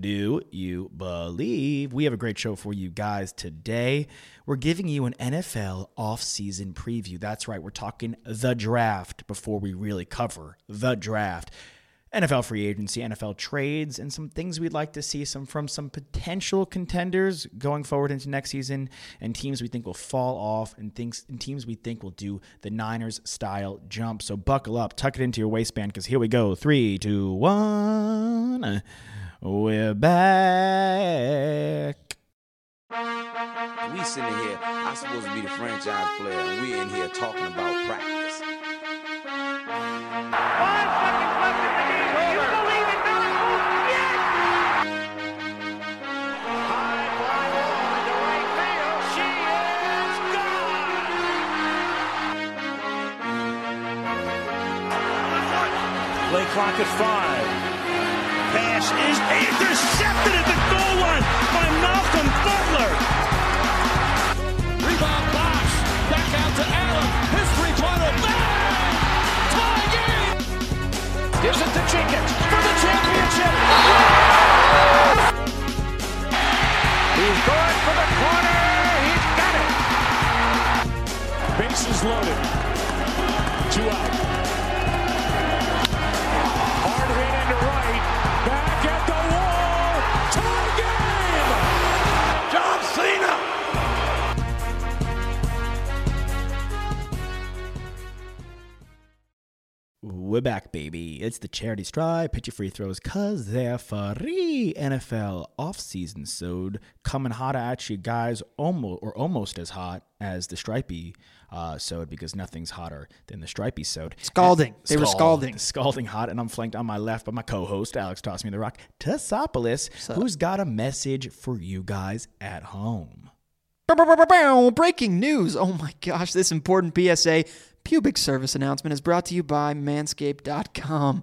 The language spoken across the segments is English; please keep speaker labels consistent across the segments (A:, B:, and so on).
A: do you believe? We have a great show for you guys today. We're giving you an NFL offseason preview. That's right, we're talking the draft before we really cover the draft. NFL free agency, NFL trades, and some things we'd like to see some from some potential contenders going forward into next season, and teams we think will fall off, and things and teams we think will do the Niners style jump. So buckle up, tuck it into your waistband, because here we go. Three, two, one. We're back.
B: We sitting here, I'm supposed to be the franchise player, and we're in here talking about practice.
C: Five seconds left in the game. Do you believe in miracles? Yes! High fly ball into right field. She is gone.
D: Play clock at five. Pass is intercepted at the goal line by Malcolm Butler.
E: Rebound box. Back out to Allen. His three-pointer. Bang! Tie game.
C: Gives it to Jenkins for the championship. He's going for the corner. He's got it.
D: Bases loaded. Two out. Hard hit into right.
A: We're back, baby. It's the charity stripe. Pitch your free throws because they're free. NFL offseason sode coming hot at you guys, almost or almost as hot as the stripey uh, sode because nothing's hotter than the stripey sode.
F: Scalding. They were scalding.
A: Scalding hot, and I'm flanked on my left by my co-host Alex Toss Me the Rock Tassopoulos, who's got a message for you guys at home.
F: Breaking news. Oh my gosh, this important PSA pubic service announcement is brought to you by manscaped.com.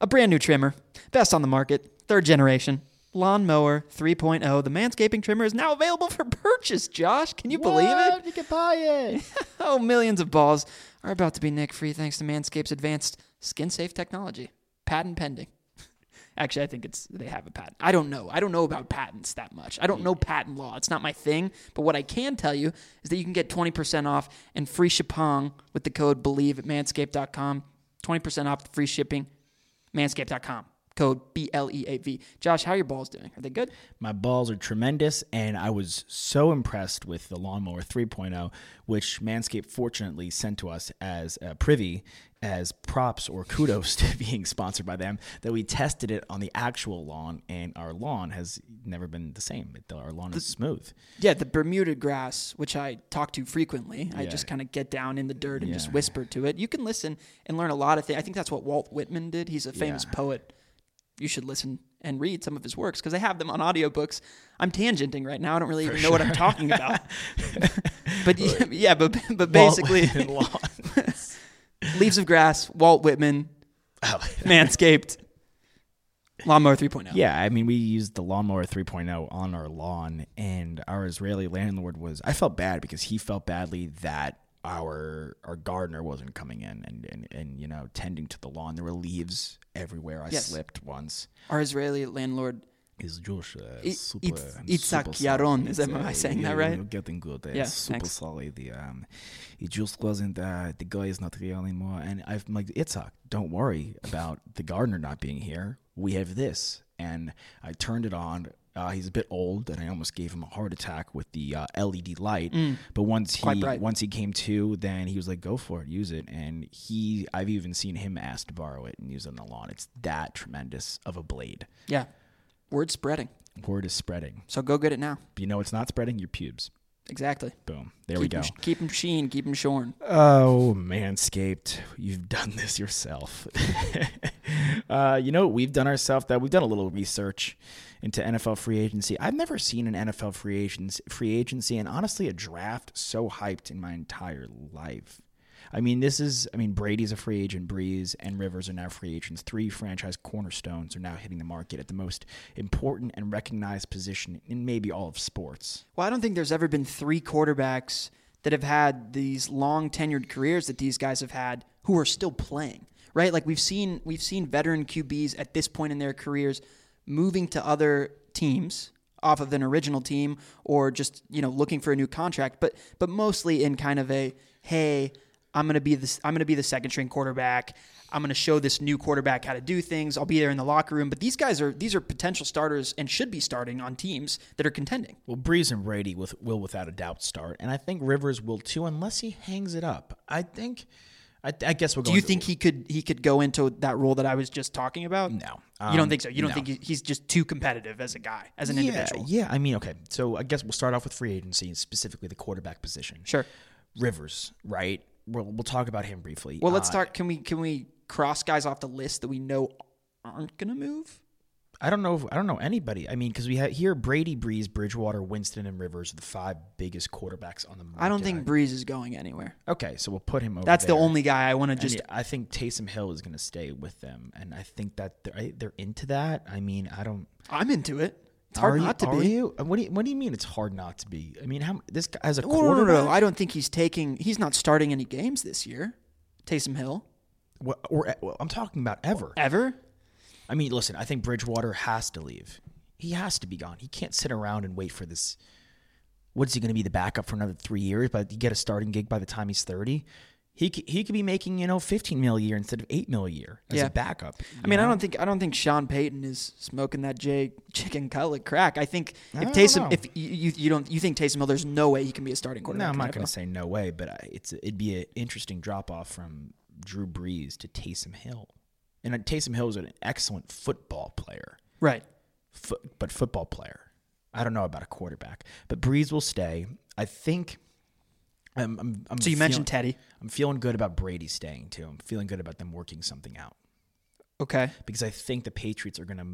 F: A brand new trimmer, best on the market, third generation. Lawnmower 3.0. The manscaping trimmer is now available for purchase, Josh. Can you believe it?
A: You can buy it.
F: Oh, millions of balls are about to be nick free thanks to Manscaped's advanced skin safe technology. Patent pending. Actually, I think it's they have a patent. I don't know. I don't know about patents that much. I don't know patent law. It's not my thing. But what I can tell you is that you can get 20% off and free shipping with the code BLEAV at manscaped.com. 20% off free shipping. Manscaped.com. Code B L E A V. Josh, how are your balls doing? Are they good?
A: My balls are tremendous, and I was so impressed with the Lawnmower 3.0, which Manscaped fortunately sent to us as a privy, as props or kudos to being sponsored by them, that we tested it on the actual lawn, and our lawn has never been the same. It- Our lawn is smooth.
F: Yeah, the Bermuda grass, which I talk to frequently. I just kind of get down in the dirt and just whisper to it. You can listen and learn a lot of things. I think that's what Walt Whitman did. He's a famous
A: Yeah.
F: poet. You should listen and read some of his works because I have them on audiobooks. I'm tangenting right now. I don't really even know what I'm talking about. but yeah, yeah, but but basically. Leaves of Grass, Walt Whitman, oh. Manscaped, Lawnmower 3.0.
A: Yeah, I mean, we used the lawnmower 3.0 on our lawn, and our Israeli landlord was. I felt bad because he felt badly that our our gardener wasn't coming in and, and, and you know tending to the lawn. There were leaves everywhere. I
F: Yes.
A: slipped once.
F: Our Israeli landlord.
A: Is Josh uh,
F: I-
A: super,
F: Itz- Itzhak Yaron. Is that- am I saying that right?
A: You're getting good. Uh,
F: Yeah,
A: super
F: thanks.
A: The um, it just wasn't. Uh, the guy is not real anymore. And I'm like, Itzhak, don't worry about the gardener not being here. We have this. And I turned it on. Uh, he's a bit old, and I almost gave him a heart attack with the uh, LED light. But once
F: Mm.
A: He once he came to, then he was like, "Go for it, use it." And he, I've even seen him ask to borrow it and use it on the lawn. It's that tremendous of a blade.
F: Yeah. Word spreading.
A: Word is spreading.
F: So go get it now.
A: But you know it's not spreading? Your pubes.
F: Exactly.
A: Boom. There we go.
F: keep them sheen, keep them shorn.
A: Oh, Manscaped, you've done this yourself. uh, you know we've done ourselves? That we've done a little research into NFL free agency. I've never seen an NFL free agency, free agency, and honestly, a draft so hyped in my entire life. I mean, this is. I mean, Brady's a free agent. Brees and Rivers are now free agents. Three franchise cornerstones are now hitting the market at the most important and recognized position in maybe all of sports.
F: Well, I don't think there's ever been three quarterbacks that have had these long tenured careers that these guys have had who are still playing. Right? Like we've seen we've seen veteran QBs at this point in their careers moving to other teams off of an original team or just, you know, looking for a new contract, but but mostly in kind of a hey, I'm going to be this I'm to be the second string quarterback. I'm going to show this new quarterback how to do things. I'll be there in the locker room, but these guys are these are potential starters and should be starting on teams that are contending.
A: Well, Brees and Brady will, will without a doubt start, and I think Rivers will too, unless he hangs it up. I think. I, I guess we're
F: Do you
A: to-
F: think he could he could go into that role that I was just talking about?
A: No.
F: you don't
A: Um,
F: think so. You don't
A: no.
F: think he- he's just too competitive as a guy, as an
A: yeah,
F: individual.
A: Yeah, I mean, okay. So I guess we'll start off with free agency, and specifically the quarterback position.
F: Sure.
A: Rivers, right? We'll, we'll talk about him briefly.
F: Well, let's
A: Uh,
F: start. Can we can we cross guys off the list that we know aren't gonna move?
A: I don't know. If, I don't know anybody. I mean, because we have here Brady, Brees, Bridgewater, Winston, and Rivers are the five biggest quarterbacks on the market.
F: I don't think Brees is going anywhere.
A: Okay, so we'll put him over.
F: That's the only guy I want to just.
A: yeah, I think Taysom Hill is going to stay with them, and I think that they're, they're into that. I mean, I don't.
F: I'm into it. It's hard
A: are
F: not
A: you,
F: to be.
A: You? What do you? What do you mean? It's hard not to be. I mean, how this guy as a
F: No, no,
A: quarterback?
F: no, no. I don't think he's taking. He's not starting any games this year. Taysom Hill
A: What, or, eh, well, I'm talking about ever.
F: ever.
A: I mean, listen, I think Bridgewater has to leave. He has to be gone. He can't sit around and wait for this. What's he going to be the backup for another three years? But you get a starting gig by the time he's thirty. He could, he could be making you know fifteen mil a year instead of eight mil a year as
F: Yeah.
A: a backup.
F: I mean,
A: you
F: I don't think I don't think Sean Payton is smoking that Jay chicken cutlet crack. I think if
A: I
F: Taysom,
A: know.
F: if you, you you don't you think Taysom Hill, there's no way he can be a starting quarterback.
A: No.
F: I'm
A: not going to say no way, but I, it's it'd be an interesting drop off from Drew Brees to Taysom Hill, and uh, Taysom Hill is an excellent football player.
F: Right.
A: fo- but football player. I don't know about a quarterback, but Brees will stay. I think. I'm, I'm, I'm
F: So you mentioned Teddy.
A: I'm feeling good about Brady staying too. I'm feeling good about them working something out
F: Okay.
A: because I think the Patriots are going to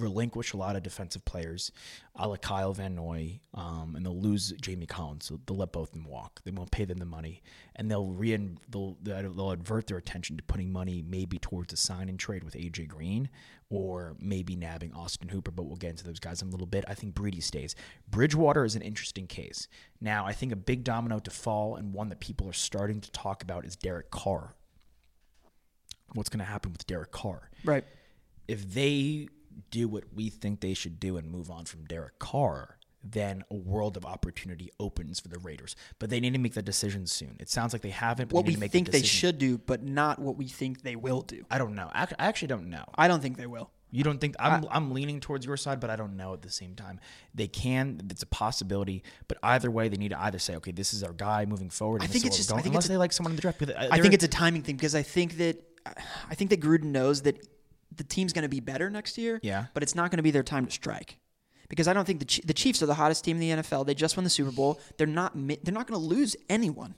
A: relinquish a lot of defensive players, a la Kyle Van Noy, um, and they'll lose Jamie Collins. So they'll let both of them walk. They won't pay them the money, and they'll rein they'll they'll advert their attention to putting money maybe towards a sign and trade with AJ Green, or maybe nabbing Austin Hooper. But we'll get into those guys in a little bit. I think Brady stays. Bridgewater is an interesting case. Now, I think a big domino to fall and one that people are starting to talk about is Derek Carr. What's going to happen with Derek Carr?
F: Right.
A: if they do what we think they should do and move on from Derek Carr, then a world of opportunity opens for the Raiders. But they need to make that decision soon. It sounds like they haven't. But
F: What
A: they
F: we
A: need to make
F: think they should do, but not what we think they will do.
A: I don't know. I actually don't know.
F: I don't think they will.
A: You don't think I'm? I'm leaning towards your side, but I don't know at the same time. They can. It's a possibility, but either way, they need to either say, okay, this is our guy moving forward.
F: I think it's just- I think
A: unless
F: it's a-
A: they like someone in the draft. uh,
F: I think it's a timing thing because I think that I think that Gruden knows that the team's going to be better next year.
A: Yeah.
F: But it's not going to be their time to strike. Because I don't think the the Chiefs are the hottest team in the NFL. They just won the Super Bowl. They're not they're not going to lose anyone.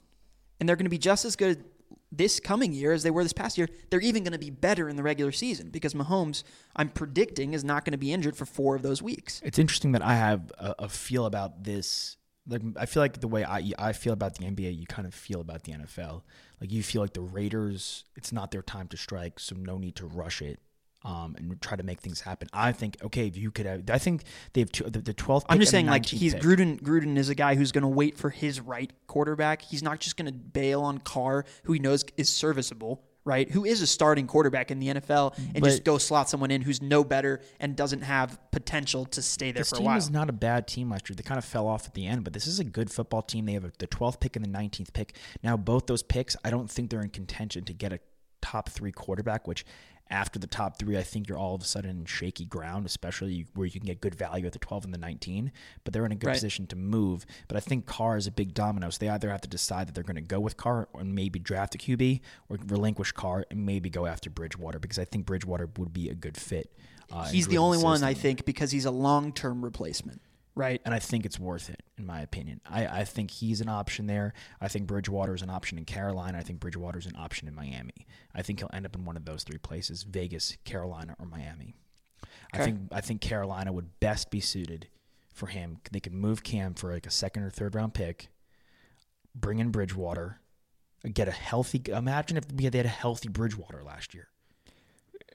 F: And they're going to be just as good this coming year as they were this past year. They're even going to be better in the regular season because Mahomes, I'm predicting, is not going to be injured for 4 of those weeks.
A: It's interesting that I have a, a feel about this. Like I feel like the way I I feel about the NBA, you kind of feel about the NFL. Like you feel like the Raiders, it's not their time to strike, so no need to rush it. Um, and try to make things happen. I think okay, if you could have, I think they have two, the, the 12th.
F: I'm just saying, like he's
A: pick.
F: Gruden. Gruden is a guy who's going to wait for his right quarterback. He's not just going to bail on Carr, who he knows is serviceable, right? Who is a starting quarterback in the NFL, and just go slot someone in who's no better and doesn't have potential to stay there
A: This
F: for a
A: team
F: while.
A: is not a bad team last year. They kind of fell off at the end, but this is a good football team. They have a, the 12th pick and the 19th pick. Now, both those picks, I don't think they're in contention to get a top three quarterback, which after the top three, I think you're all of a sudden in shaky ground, especially where you can get good value at the 12 and the 19. But they're in a good
F: Right.
A: position to move. But I think Carr is a big domino. So they either have to decide that they're going to go with Carr or maybe draft a QB or relinquish Carr and maybe go after Bridgewater because I think Bridgewater would be a good fit. Uh,
F: he's the only one I think because he's a long term replacement, right?
A: and I think it's worth it, in my opinion. I, I think he's an option there. I think Bridgewater is an option in Carolina. I think Bridgewater is an option in Miami. I think he'll end up in one of those three places: Vegas, Carolina, or Miami. I think I think Carolina would best be suited for him. They could move Cam for like a second or third round pick, bring in Bridgewater, get a healthy. Imagine if they had a healthy Bridgewater last year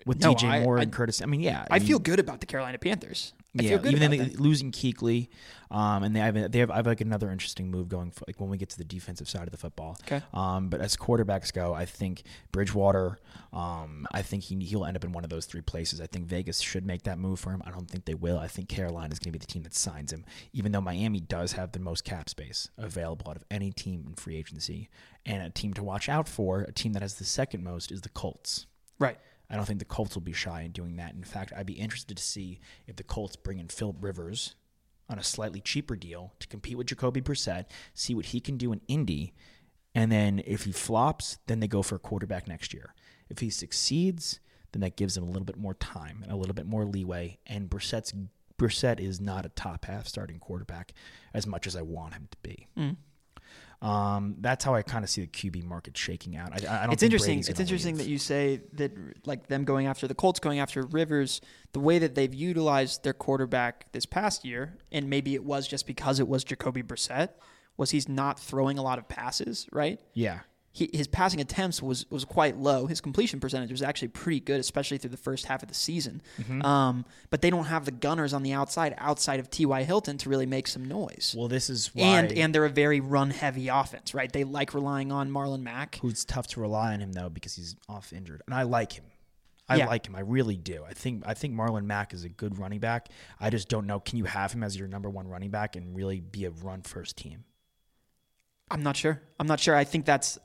A: with
F: No,
A: DJ
F: I-
A: Moore
F: I-
A: and Curtis. I mean, yeah,
F: I
A: mean,
F: feel good about the Carolina Panthers. I
A: yeah, even then losing Kuechly, um, and they have they have I have like another interesting move going for, like when we get to the defensive side of the football.
F: Okay.
A: Um, but as quarterbacks go, I think Bridgewater, um, I think he he'll end up in one of those three places. I think Vegas should make that move for him. I don't think they will. I think Carolina is going to be the team that signs him, even though Miami does have the most cap space available out of any team in free agency. And a team to watch out for, a team that has the second most, is the Colts.
F: Right.
A: I don't think the Colts will be shy in doing that. In fact, I'd be interested to see if the Colts bring in Philip Rivers on a slightly cheaper deal to compete with Jacoby Brissett, see what he can do in Indy, and then if he flops, then they go for a quarterback next year. If he succeeds, then that gives him a little bit more time and a little bit more leeway. And Brissett's Brissett is not a top half starting quarterback as much as I want him to be. Hmm. Um, that's how I kind of see the QB market shaking out. I, I don't.
F: it's interesting. It's interesting
A: leave.
F: that you say that, like them going after the Colts, going after Rivers, the way that they've utilized their quarterback this past year, and maybe it was just because it was Jacoby Brissett, was he's not throwing a lot of passes, right?
A: Yeah.
F: He, his passing attempts was was quite low. His completion percentage was actually pretty good, especially through the first half of the season.
A: Mm-hmm.
F: Um, but they don't have the gunners on the outside, outside of T.Y. Hilton, to really make some noise.
A: Well, this is why.
F: and and they're a very run heavy offense, right? They like relying on Marlon Mack.
A: who's tough to rely on him though because he's off injured, and I like him. I
F: Yeah.
A: like him. I really do. I think I think Marlon Mack is a good running back. I just don't know. Can you have him as your number one running back and really be a run first team?
F: I'm not sure. I'm not sure. I think that's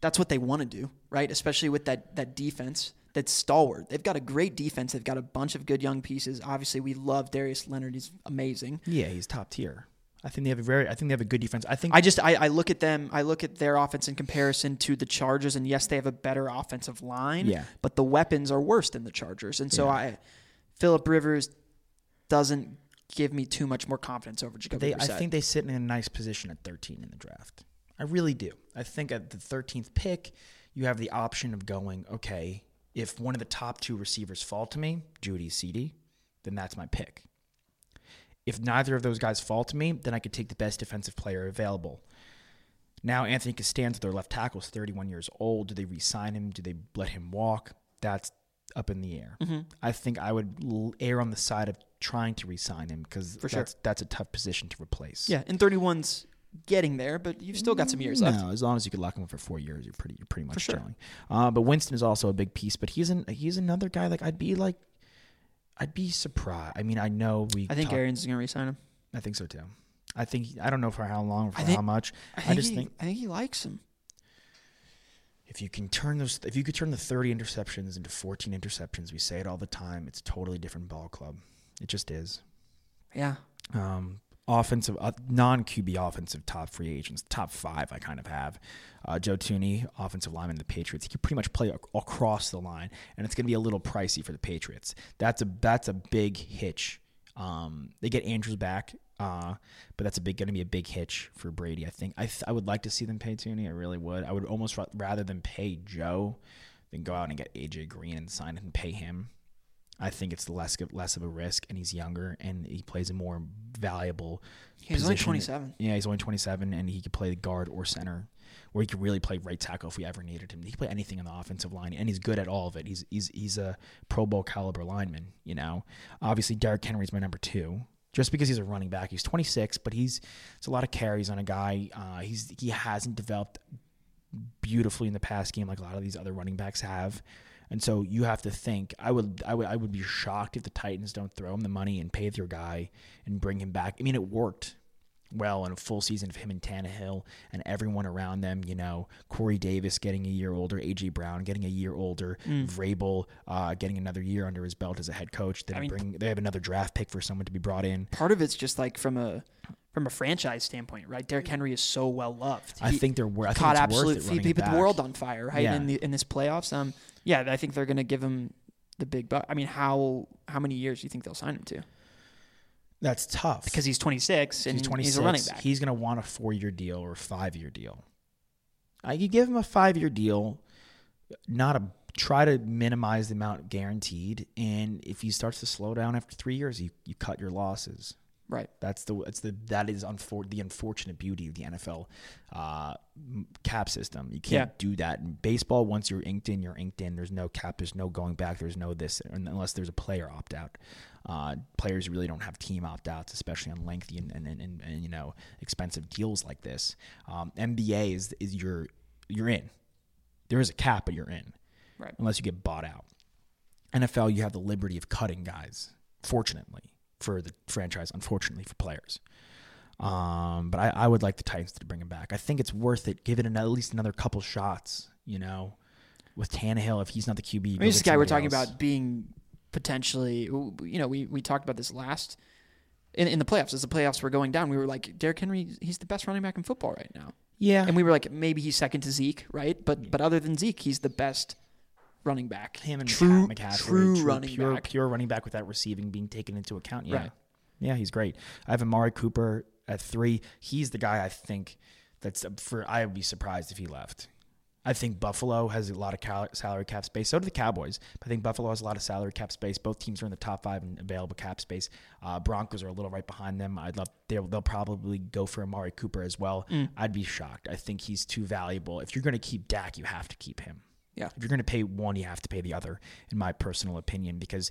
F: that's what they want to do, right? Especially with that that defense that's stalwart. They've got a great defense. They've got a bunch of good young pieces. Obviously, we love Darius Leonard. He's amazing.
A: Yeah, he's top tier. I think they have a very. I think they have a good defense. I think.
F: I just I, I look at them. I look at their offense in comparison to the Chargers, and yes, they have a better offensive line.
A: Yeah.
F: but the weapons are worse than the Chargers, and so I, Philip Rivers, doesn't give me too much more confidence over Jacoby
A: they. I think they sit in a nice position at 13 in the draft. I really do. I think at the 13th pick, you have the option of going. Okay, if one of the top two receivers fall to me, Jeudy, CeeDee, then that's my pick. If neither of those guys fall to me, then I could take the best defensive player available. Now Anthony Castonzo, their left tackle, is 31 years old. Do they re-sign him? Do they let him walk? That's up in the air.
F: Mm-hmm.
A: I think I would err on the side of trying to re-sign him because
F: For sure.
A: that's that's a tough position to replace.
F: yeah, and 31's getting there, but you've still got some years left.
A: No, as long as you could lock him up for four years, you're pretty you're pretty much
F: sure.
A: chilling. Uh, but Winston is also a big piece. But he's an he's another guy. Like I'd be like, I'd be surprised. I mean, I know we.
F: I think
A: talk-
F: Arians is going to resign him.
A: I think so too. I think I don't know for how long, or for
F: think-
A: how much.
F: I,
A: I, just
F: he,
A: think
F: I think he likes him.
A: if you can turn those, if you could turn the 30 interceptions into 14 interceptions, we say it all the time. It's a totally different ball club. It just is.
F: Yeah.
A: um, offensive, uh, non QB offensive top free agents, top five. I kind of have uh, Joe Thuney, offensive lineman, the Patriots. He can pretty much play ac- across the line, and it's going to be a little pricey for the Patriots. That's a that's a big hitch. Um, they get Andrews back, uh, but that's a big going to be a big hitch for Brady. I think I th- I would like to see them pay Thuney. I really would. I would almost ra- rather than pay Joe than go out and get AJ Green and sign and pay him. I think it's less less of a risk, and he's younger, and he plays a more valuable.
F: He's only 27.
A: Yeah, he's only 27, and he could play the guard or center, or he could really play right tackle if we ever needed him. He could play anything on the offensive line, and he's good at all of it. He's he's he's a Pro Bowl caliber lineman. You know, obviously Derrick Henry's my number two. Just because he's a running back, he's 26, but he's it's a lot of carries on a guy. Uh, he's he hasn't developed beautifully in the pass game like a lot of these other running backs have. And so you have to think. I would, I would, I would be shocked if the Titans don't throw him the money and pay their guy and bring him back. I mean, it worked well in a full season of him and Tannehill and everyone around them. You know, Corey Davis getting a year older, AJ Brown getting a year older, Vrabel uh, getting another year under his belt as a head coach. They
F: I mean-
A: bring, they have another draft pick for someone to be brought in.
F: Part of it's just like from a from a franchise standpoint, right? Derrick Henry is so well loved.
A: I think they're wor- I think
F: caught absolute.
A: worth
F: He, he put the world on fire, right?
A: Yeah.
F: In the in this playoffs, um, yeah, I think they're going to give him the big buck. I mean, how how many years do you think they'll sign him to?
A: That's tough
F: Because he's 26 and
A: he's 26.
F: he's a running back.
A: He's going to want a four year deal or a five year deal. I could give him a five year deal, not a try to minimize the amount guaranteed. And if he starts to slow down after three years, you, you cut your losses.
F: Right.
A: That's the it's the that is unfor- the unfortunate beauty of the NFL uh, cap system. You can't
F: Yeah.
A: do that in baseball. Once you're inked in, you're inked in. There's no cap. There's no going back. There's no this unless there's a player opt out. Uh, players really don't have team opt outs, especially on lengthy and, and, and, and, you know expensive deals like this. Um, NBA is is you're you're in. There is a cap, but you're in.
F: Right.
A: Unless you get bought out. NFL, you have the liberty of cutting guys. Fortunately for the franchise, unfortunately for players. Um, but I, I would like the Titans to bring him back. I think it's worth it. Give it an, at least another couple shots. You know, with Tannehill, if he's not the QB,
F: I mean, this guy we're
A: somebody
F: talking
A: else.
F: about being potentially, you know, we, we talked about this last in, in the playoffs. As the playoffs were going down, we were like, Derrick Henry, he's the best running back in football right now.
A: Yeah,
F: And we were like, maybe he's second to Zeke, right? But but other than Zeke, he's the best running back.
A: him and
F: true,
A: McCa- McCaffrey,
F: true, running
A: pure,
F: back.
A: pure running back without receiving being taken into account. Yeah,
F: Right.
A: yeah, he's great. I have Amari Cooper at three. He's the guy I think that's for. I would be surprised if he left. I think Buffalo has a lot of cal- salary cap space. So do the Cowboys. But I think Buffalo has a lot of salary cap space. Both teams are in the top five in available cap space. Uh, Broncos are a little right behind them. I'd love they'll, they'll probably go for Amari Cooper as well.
F: Mm.
A: I'd be shocked. I think he's too valuable. If you're going to keep Dak, you have to keep him.
F: Yeah.
A: If you're going to pay one, you have to pay the other, in my personal opinion, because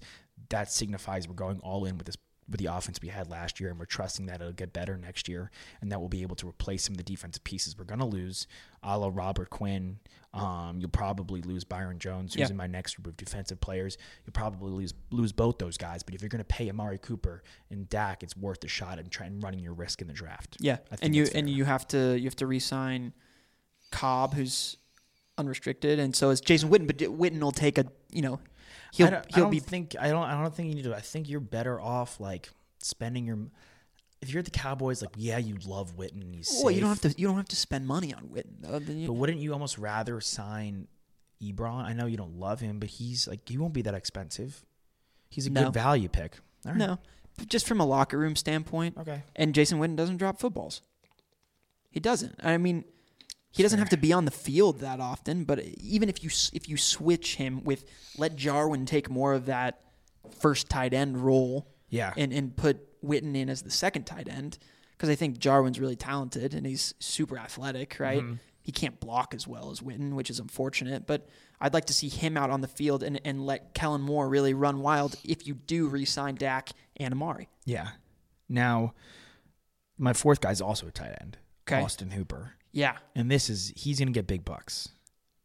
A: that signifies we're going all in with this with the offense we had last year, and we're trusting that it'll get better next year, and that we'll be able to replace some of the defensive pieces we're going to lose, a la Robert Quinn. Um, you'll probably lose Byron Jones, who's
F: Yeah.
A: in my next group of defensive players. You'll probably lose lose both those guys, but if you're going to pay Amari Cooper and Dak, it's worth the shot and trying running your risk in the draft.
F: Yeah,
A: I think
F: and you and you have to you have to re-sign Cobb, who's unrestricted, and so is Jason Witten. But Witten will take a you know he'll
A: I don't,
F: he'll
A: don't
F: be
A: think I don't I don't think you need to. I think you're better off like spending your. If you're the Cowboys, like yeah, you love Witten. and He's
F: well. You don't have to you don't have to spend money on Witten though.
A: But wouldn't you almost rather sign Ebron? I know you don't love him, but he's like he won't be that expensive. He's a
F: No.
A: good value pick. All right.
F: no, just from a locker room standpoint.
A: Okay.
F: And Jason Witten doesn't drop footballs. He doesn't. I mean, he doesn't have to be on the field that often. But even if you if you switch him with let Jarwin take more of that first tight end role,
A: Yeah.
F: and and put Witten in as the second tight end because I think Jarwin's really talented and he's super athletic, right?
A: Mm-hmm.
F: He can't block as well as Witten, which is unfortunate. But I'd like to see him out on the field and, and let Kellen Moore really run wild if you do re-sign Dak and Amari.
A: Yeah. Now, my fourth guy's also a tight end,
F: Okay.
A: Austin Hooper,
F: Yeah,
A: and this is he's going to get big bucks.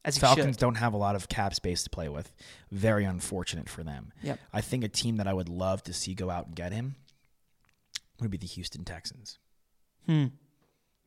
F: as
A: Falcons don't have a lot of cap space to play with. Very unfortunate for them.
F: Yep.
A: I think a team that I would love to see go out and get him would be the Houston Texans. Hmm.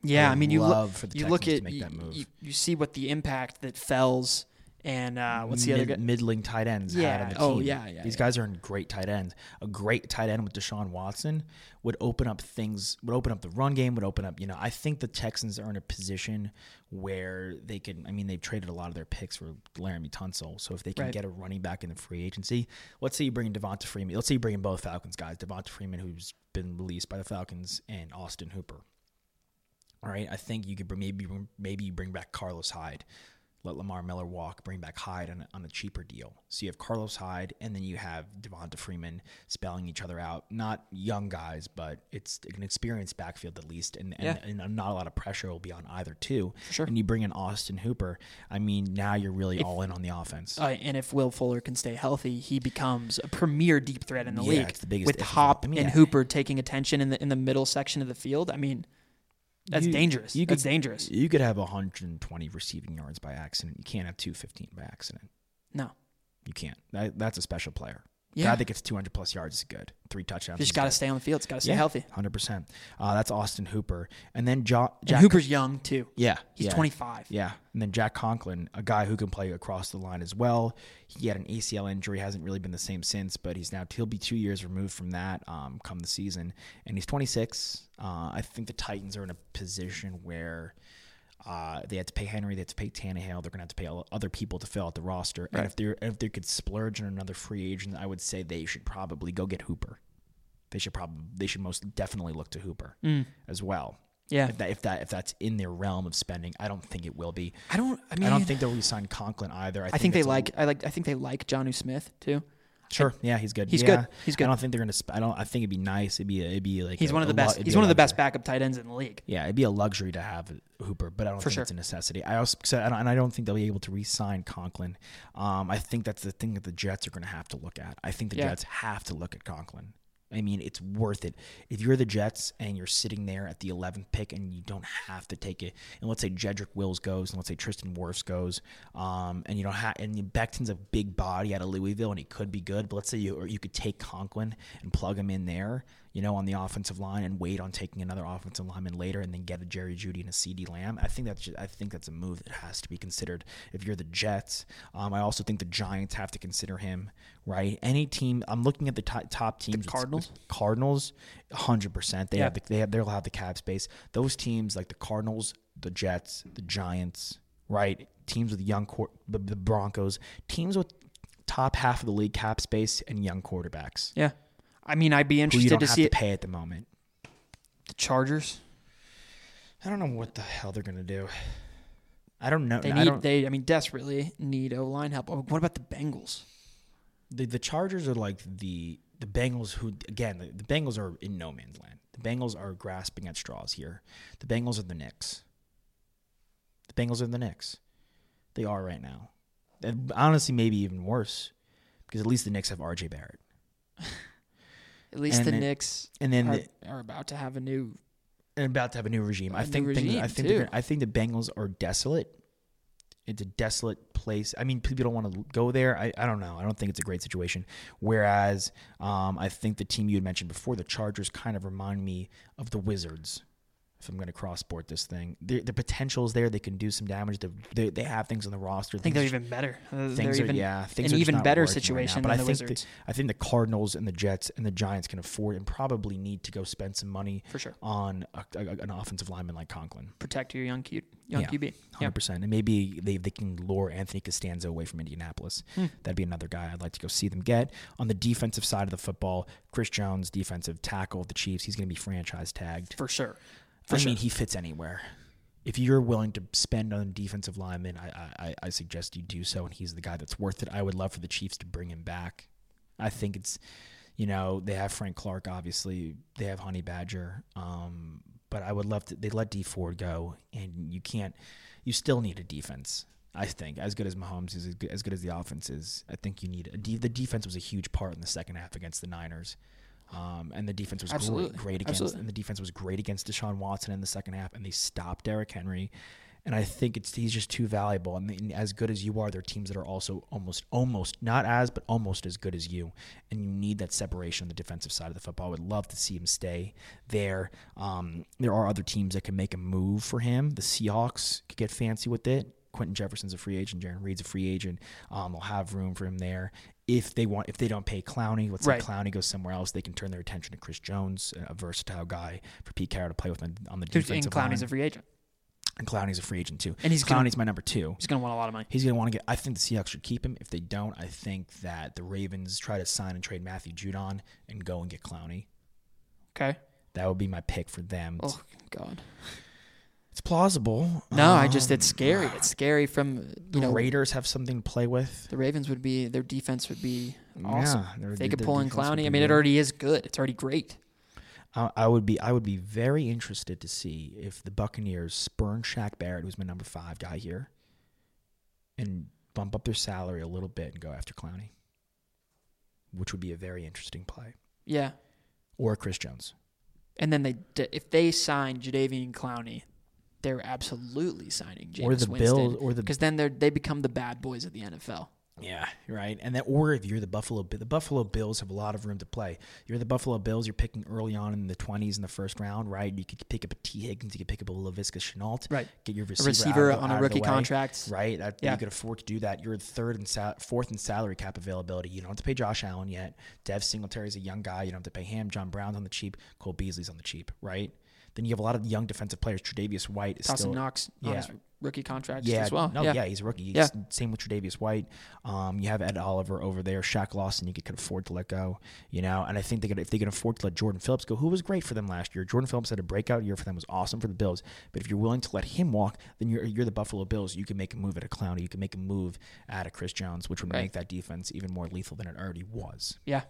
F: Yeah,
A: I
F: I, mean, you
A: love
F: look,
A: for the
F: you look
A: Texans
F: at
A: to make
F: you,
A: that move.
F: You, you see what the impact that Fells and uh, what's the other guy?
A: middling tight ends had
F: Yeah.
A: on the
F: Oh,
A: team.
F: yeah, yeah,
A: These
F: yeah.
A: guys are in great tight ends. A great tight end with Deshaun Watson would open up things. Would open up the run game. Would open up. You know, I think the Texans are in a position where they can. I mean, they've traded a lot of their picks for Laremy Tunsil. So if they can
F: Right.
A: get a running back in the free agency, let's say you bring in Devonta Freeman. Let's say you bring in both Falcons guys, Devonta Freeman, who's been released by the Falcons, and Austin Hooper. All right, I think you could maybe maybe bring back Carlos Hyde, let Lamar Miller walk, bring back Hyde on a, on a cheaper deal. So you have Carlos Hyde, and then you have Devonta Freeman spelling each other out. Not young guys, but it's an experienced backfield at least, and, and,
F: Yeah.
A: and not a lot of pressure will be on either two.
F: Sure.
A: And you bring in Austin Hooper. I mean, now you're really all in on the offense.
F: Uh, and if Will Fuller can stay healthy, he becomes a premier deep threat in the
A: Yeah,
F: league.
A: it's the biggest
F: with Hop
A: I mean,
F: and
A: yeah.
F: Hooper taking attention in the in the middle section of the field. I mean, that's
A: You-
F: dangerous.
A: you
F: that's
A: could-
F: dangerous.
A: You could have 120 receiving yards by accident. You can't have 215 by accident.
F: No,
A: You can't. That, that's a special player.
F: Yeah.
A: Guy that gets 200 plus yards is good. Three touchdowns.
F: just got to stay on the field. It's got to stay healthy.
A: Hundred percent. Uh, that's Austin Hooper, and then jo-
F: And
A: Jack
F: Hooper's young too.
A: Yeah,
F: He's
A: yeah.
F: 25.
A: Yeah, and then Jack Conklin, a guy who can play across the line as well. He had an ACL injury, hasn't really been the same since, but he's now he'll be two years removed from that um, come the season, and he's 26. Uh, I think the Titans are in a position where. Uh, they had to pay Henry. They had to pay Tannehill. They're going to have to pay other people to fill out the roster. And if they if they could splurge on another free agent, I would say they should probably go get Hooper. They should probably they should most definitely look to Hooper as well.
F: Yeah.
A: If that if that if that's in their realm of spending, I don't think it will be.
F: I don't. I mean,
A: I don't think they'll re-sign Conklin either. I think,
F: I think they like. I like. I think they like Jonnu Smith too.
A: Sure. Yeah, he's good.
F: He's
A: Yeah.
F: good. He's good.
A: I don't think they're gonna. Sp- I don't. I think it'd be nice. It'd be. It'd be like.
F: He's
A: a-
F: one of the
A: lu-
F: best. He's one of the best backup tight ends in the league.
A: Yeah, it'd be a luxury to have Hooper, but I don't
F: For
A: think
F: sure.
A: it's a necessity. I also said, I don't- and I don't think they'll be able to re-sign Conklin. Um, I think that's the thing that the Jets are going to have to look at. I think the
F: Yeah.
A: Jets have to look at Conklin. I mean, it's worth it. If you're the Jets and you're sitting there at the 11th pick and you don't have to take it, and let's say Jedrick Wills goes, and let's say Tristan Wirfs goes, um, and you don't have, and Becton's a big body out of Louisville, and he could be good, but let's say you or you could take Conklin and plug him in there, you know, on the offensive line and wait on taking another offensive lineman later, and then get a Jerry Jeudy and a CeeDee Lamb. I think that's just, I think that's a move that has to be considered if you're the Jets. Um, I also think the Giants have to consider him. Right, any team. I'm looking at the top, top teams. with-
F: Cardinals?
A: Cardinals, hundred percent. They
F: Yeah.
A: have the, they have they'll have the cap space. Those teams like the Cardinals, the Jets, the Giants, right? Teams with young quar- the, the Broncos, teams with top half of the league cap space and young quarterbacks
F: Yeah. I mean, I'd be interested
A: don't
F: to
A: have
F: see
A: to
F: it.
A: pay at the moment.
F: the Chargers.
A: I don't know what the hell they're gonna do. I don't know.
F: They
A: I
F: need
A: don't,
F: they I mean desperately need O line help. Oh, what about the Bengals?
A: the, the Chargers are like the the Bengals who again the, the Bengals are in no man's land. The Bengals are grasping at straws here. The Bengals are the Knicks. The Bengals are the Knicks. They are right now. And honestly, maybe even worse because at least the Knicks have R.J. Barrett.
F: At least
A: And
F: the
A: then-
F: Knicks
A: and then
F: are,
A: the-
F: are about to have a new
A: and about to have a new regime.
F: A
A: I think things, I think
F: too.
A: I think the Bengals are desolate. It's a desolate place. I mean, people don't want to go there. I, I don't know. I don't think it's a great situation. Whereas um, I think the team you had mentioned before, the Chargers, kind of remind me of the Wizards. If I'm going to cross sport this thing, the, the potential is there. They can do some damage. They, they, they have things on the roster.
F: I think they're even better. Uh,
A: things are,
F: even
A: yeah, things
F: an
A: are
F: even better
A: working right now.
F: situation
A: But I think
F: Wizards.
A: The, I think the Cardinals and the Jets and the Giants can afford and probably need to go spend some money
F: For sure.
A: on a, a, an offensive lineman like Conklin.
F: protect your young cute young
A: Yeah,
F: QB. Yeah.
A: Hundred percent, and maybe they, they can lure Anthony Castonzo away from Indianapolis.
F: Hmm.
A: That'd be another guy I'd like to go see them get. On the defensive side of the football, Chris Jones, defensive tackle of the Chiefs, he's going to be franchise tagged.
F: For sure.
A: I
F: sure.
A: mean, he fits anywhere. If you're willing to spend on defensive lineman, I, I, I- I suggest you do so, and he's the guy that's worth it. I would love for the Chiefs to bring him back. I think it's, you know, they have Frank Clark, obviously. They have Honey Badger, um, but I would love to. They let D Ford go, and you can't. You still need a defense. I think as good as Mahomes is, as good as, good as the offense is, I think you need a de- the defense was a huge part in the second half against the Niners. Um, and the defense was
F: Absolutely.
A: great, great against,
F: Absolutely.
A: and the defense was great against Deshaun Watson in the second half, and they stopped Derrick Henry. And I think it's he's just too valuable. And, and as good as you are, there are teams that are also almost, almost not as, but almost as good as you. And you need that separation on the defensive side of the football. I would love to see him stay there. Um, there are other teams that can make a move for him. The Seahawks could get fancy with it. Quinton Jefferson's a free agent. Jarran Reed's a free agent. Um, they'll have room for him there. If they want, if they don't pay Clowney, let's
F: Right.
A: say Clowney goes somewhere else, they can turn their attention to Chris Jones, a versatile guy for Pete Carroll to play with on, on the defensive
F: and Clowney's
A: line.
F: a free agent.
A: and Clowney's a free agent too.
F: And he's gonna-
A: Clowney's my number two.
F: He's going to want a lot of money.
A: He's going to want to get. I think the Seahawks should keep him. If they don't, I think that the Ravens try to sign and trade Matthew Judon and go and get Clowney.
F: Okay.
A: That would be my pick for them.
F: Oh God.
A: It's plausible.
F: No, I just
A: Um,
F: it's scary. It's scary from
A: The
F: you know
A: Raiders have something to play with.
F: the Ravens would be their defense would be awesome.
A: Yeah, their-
F: they could pull in Clowney. I mean, it already is good. It's already great.
A: I, I would be. I would be very interested to see if the Buccaneers spurn Shaq Barrett, who's my number five guy here, and bump up their salary a little bit and go after Clowney, which would be a very interesting play.
F: Yeah.
A: Or Chris Jones.
F: And then they if they sign Jadeveon Clowney, they're absolutely signing Jameis
A: Or the
F: Winston,
A: Bills- or the-
F: because then they they become the bad boys of the NFL.
A: Yeah, right. And then, or if you're the Buffalo, the Buffalo Bills have a lot of room to play. You're the Buffalo Bills. You're picking early on in the 20s in the first round, right? You could pick up a Tee Higgins. You could pick up a Laviska Shenault.
F: Right.
A: Get your
F: A
A: receiver,
F: receiver
A: out
F: on a
A: out the
F: rookie contract.
A: right? That,
F: Yeah.
A: You could afford to do that. You're third and sal- fourth in salary cap availability. You don't have to pay Josh Allen yet. Dev Singletary is a young guy. You don't have to pay him. John Brown's on the cheap. Cole Beasley's on the cheap, right? Then you have a lot of young defensive players. Tre'Davious White is
F: Dawson
A: still
F: Knox
A: yeah.
F: rookie contract
A: yeah,
F: as well.
A: No, yeah. he's a rookie.
F: Yeah.
A: Same with Tre'Davious White. Um, you have Ed Oliver over there. Shaq Lawson, you could, could afford to let go. You know, and I think they could if they can afford to let Jordan Phillips go, who was great for them last year. Jordan Phillips had a breakout year for them, was awesome for the Bills. But if you're willing to let him walk, then you're you're the Buffalo Bills. You can make a move at a Clowney. You can make a move at a Chris Jones, which would
F: Right.
A: make that defense even more lethal than it already was.
F: Yeah.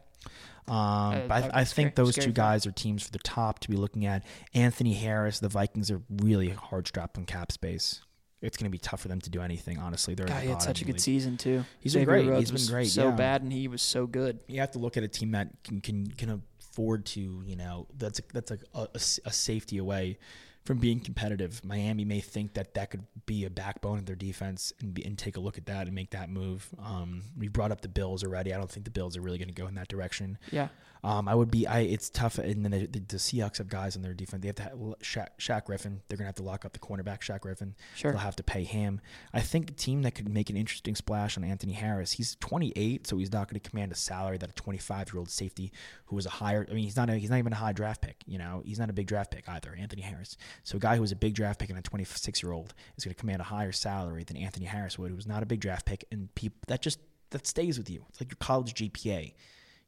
A: Um,
F: Uh,
A: but I, I think
F: scary-
A: those
F: scary
A: two guys are teams for the top to be looking at. Anthony Harris, the Vikings are really hard strapped on cap space. It's going to be tough for them to do anything. Honestly, they're
F: God, he had such a good
A: league.
F: season too.
A: He's been great.
F: Rhodes
A: He's been great,
F: So
A: yeah.
F: bad, and he was so good.
A: You have to look at a team that can can, can afford to, you know, that's a, that's a, a, a safety away from being competitive. Miami may think that that could be a backbone of their defense and, be, and take a look at that and make that move. Um, we brought up the Bills already. I don't think the Bills are really going to go in that direction.
F: Yeah.
A: Um, I would be. I. It's tough, and then the, the, the Seahawks have guys on their defense. They have to have Shaq, Shaq Griffin. They're gonna have to lock up the cornerback, Shaq Griffin.
F: Sure.
A: They'll have to pay him. I think a team that could make an interesting splash on Anthony Harris. He's 28, so he's not going to command a salary that a 25 year old safety who was a higher. I mean, he's not. A, he's not even a high draft pick. You know, he's not a big draft pick either. Anthony Harris. So a guy who was a big draft pick and a 26 year old is going to command a higher salary than Anthony Harris would, who was not a big draft pick, and people that just that stays with you. It's like your college GPA.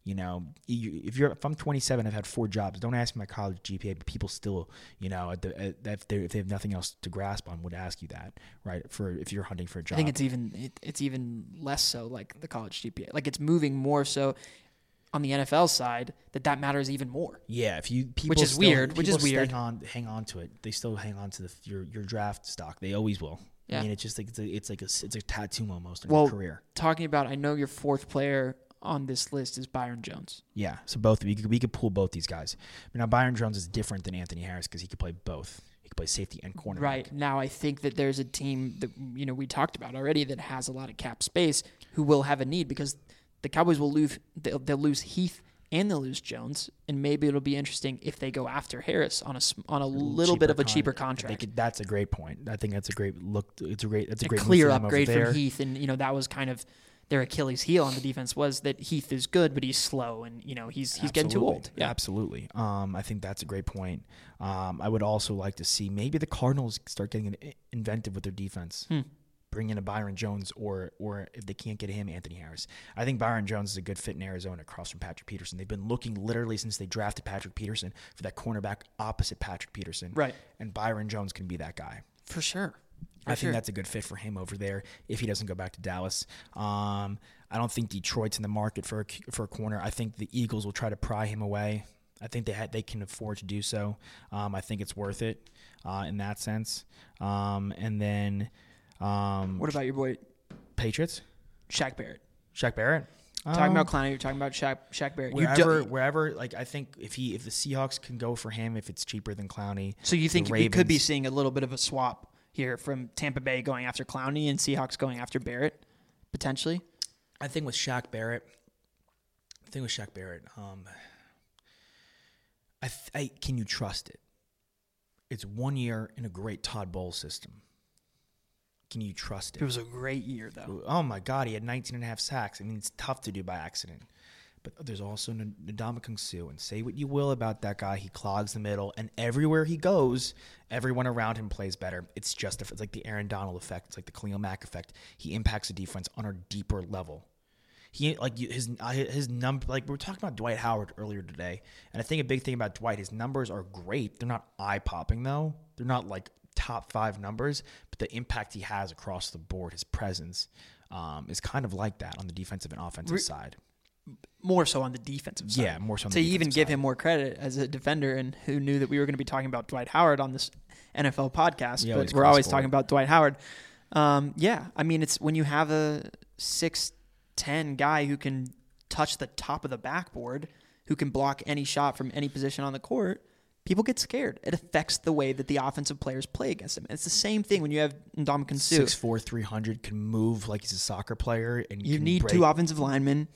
A: You know, if you're if I'm 27, I've had four jobs. Don't ask me my college GPA, but people still, you know, at the, at, if, they if they have nothing else to grasp on, would ask you that, right? For if you're hunting for a job.
F: I think it's even it, it's even less so like the college GPA. Like it's moving more so on the NFL side that that matters even more.
A: yeah. If you people
F: is
A: still-
F: weird, which is weird.
A: Hang on, hang on to it. They still hang on to the your your draft stock. They always will.
F: Yeah.
A: I mean, it's just like it's, a, it's like a it's a tattoo almost in
F: Well,
A: your career.
F: talking about, I know your fourth player on this list is Byron Jones.
A: Yeah. So both we could, we could pull both these guys. Now Byron Jones is different than Anthony Harris because he could play both. He could play safety and corner.
F: Right now, I think that there's a team that you know we talked about already that has a lot of cap space who will have a need because the Cowboys will lose they'll, they'll lose Heath and they'll lose Jones, and maybe it'll be interesting if they go after Harris on a on a little bit of a cheaper contract.
A: think that's a great point. I think that's a great look. It's a great. That's a,
F: a
A: great
F: clear
A: for them over
F: upgrade from Heath, and you know that was kind of their Achilles heel on the defense was that Heath is good, but he's slow, and you know he's he's getting too old. Yeah,
A: Absolutely. Um, I think that's a great point. Um, I would also like to see maybe the Cardinals start getting inventive with their defense.
F: Hmm.
A: Bring in a Byron Jones, or or if they can't get him, Anthony Harris. I think Byron Jones is a good fit in Arizona across from Patrick Peterson. They've been looking literally since they drafted Patrick Peterson for that cornerback opposite Patrick Peterson.
F: Right.
A: And Byron Jones can be that guy.
F: for sure.
A: I think that's a good fit for him over there if he doesn't go back to Dallas. Um, I don't think Detroit's in the market for a, for a corner. I think the Eagles will try to pry him away. I think they had, they can afford to do so. Um, I think it's worth it uh, in that sense. Um, and then um,
F: What about your boy
A: Patriots?
F: Shaq Barrett?
A: Shaq Barrett.
F: Talking
A: Um,
F: about Clowney, you're talking about Shaq Shaq Barrett.
A: Wherever,
F: do-
A: wherever, like I think if he if the Seahawks can go for him, if it's cheaper than Clowney.
F: so you think we could be seeing a little bit of a swap here from Tampa Bay going after Clowney and Seahawks going after Barrett potentially?
A: I think with Shaq Barrett, I think with Shaq Barrett, um, I, th- I can you trust it? It's one year in a great Todd Bowles system. Can you trust
F: It
A: it?
F: was a great year though.
A: Oh my God, he had 19 and a half sacks. I mean, it's tough to do by accident. But there's also N- Ndamukong Suh, and say what you will about that guy, he clogs the middle, and everywhere he goes, everyone around him plays better. It's just it's like the Aaron Donald effect. It's like the Khalil Mack effect. He impacts the defense on a deeper level. He like his uh, his number like we were talking about Dwight Howard earlier today, and I think a big thing about Dwight, his numbers are great. They're not eye popping though. They're not like top five numbers, but the impact he has across the board, his presence, um, is kind of like that on the defensive and offensive side.
F: More so on the defensive side.
A: Yeah, more so on
F: to even give
A: side.
F: him more credit as a defender, and who knew that we were going to be talking about Dwight Howard on this NFL podcast?
A: We
F: but we're always
A: forward.
F: talking about Dwight Howard. Um, yeah, I mean, it's when you have a six ten guy who can touch the top of the backboard, who can block any shot from any position on the court. People get scared. It affects the way that the offensive players play against him. It's the same thing when you have Ndamukong Suh.
A: Six four, three hundred can move like he's a soccer player, and
F: You need
A: break.
F: two offensive linemen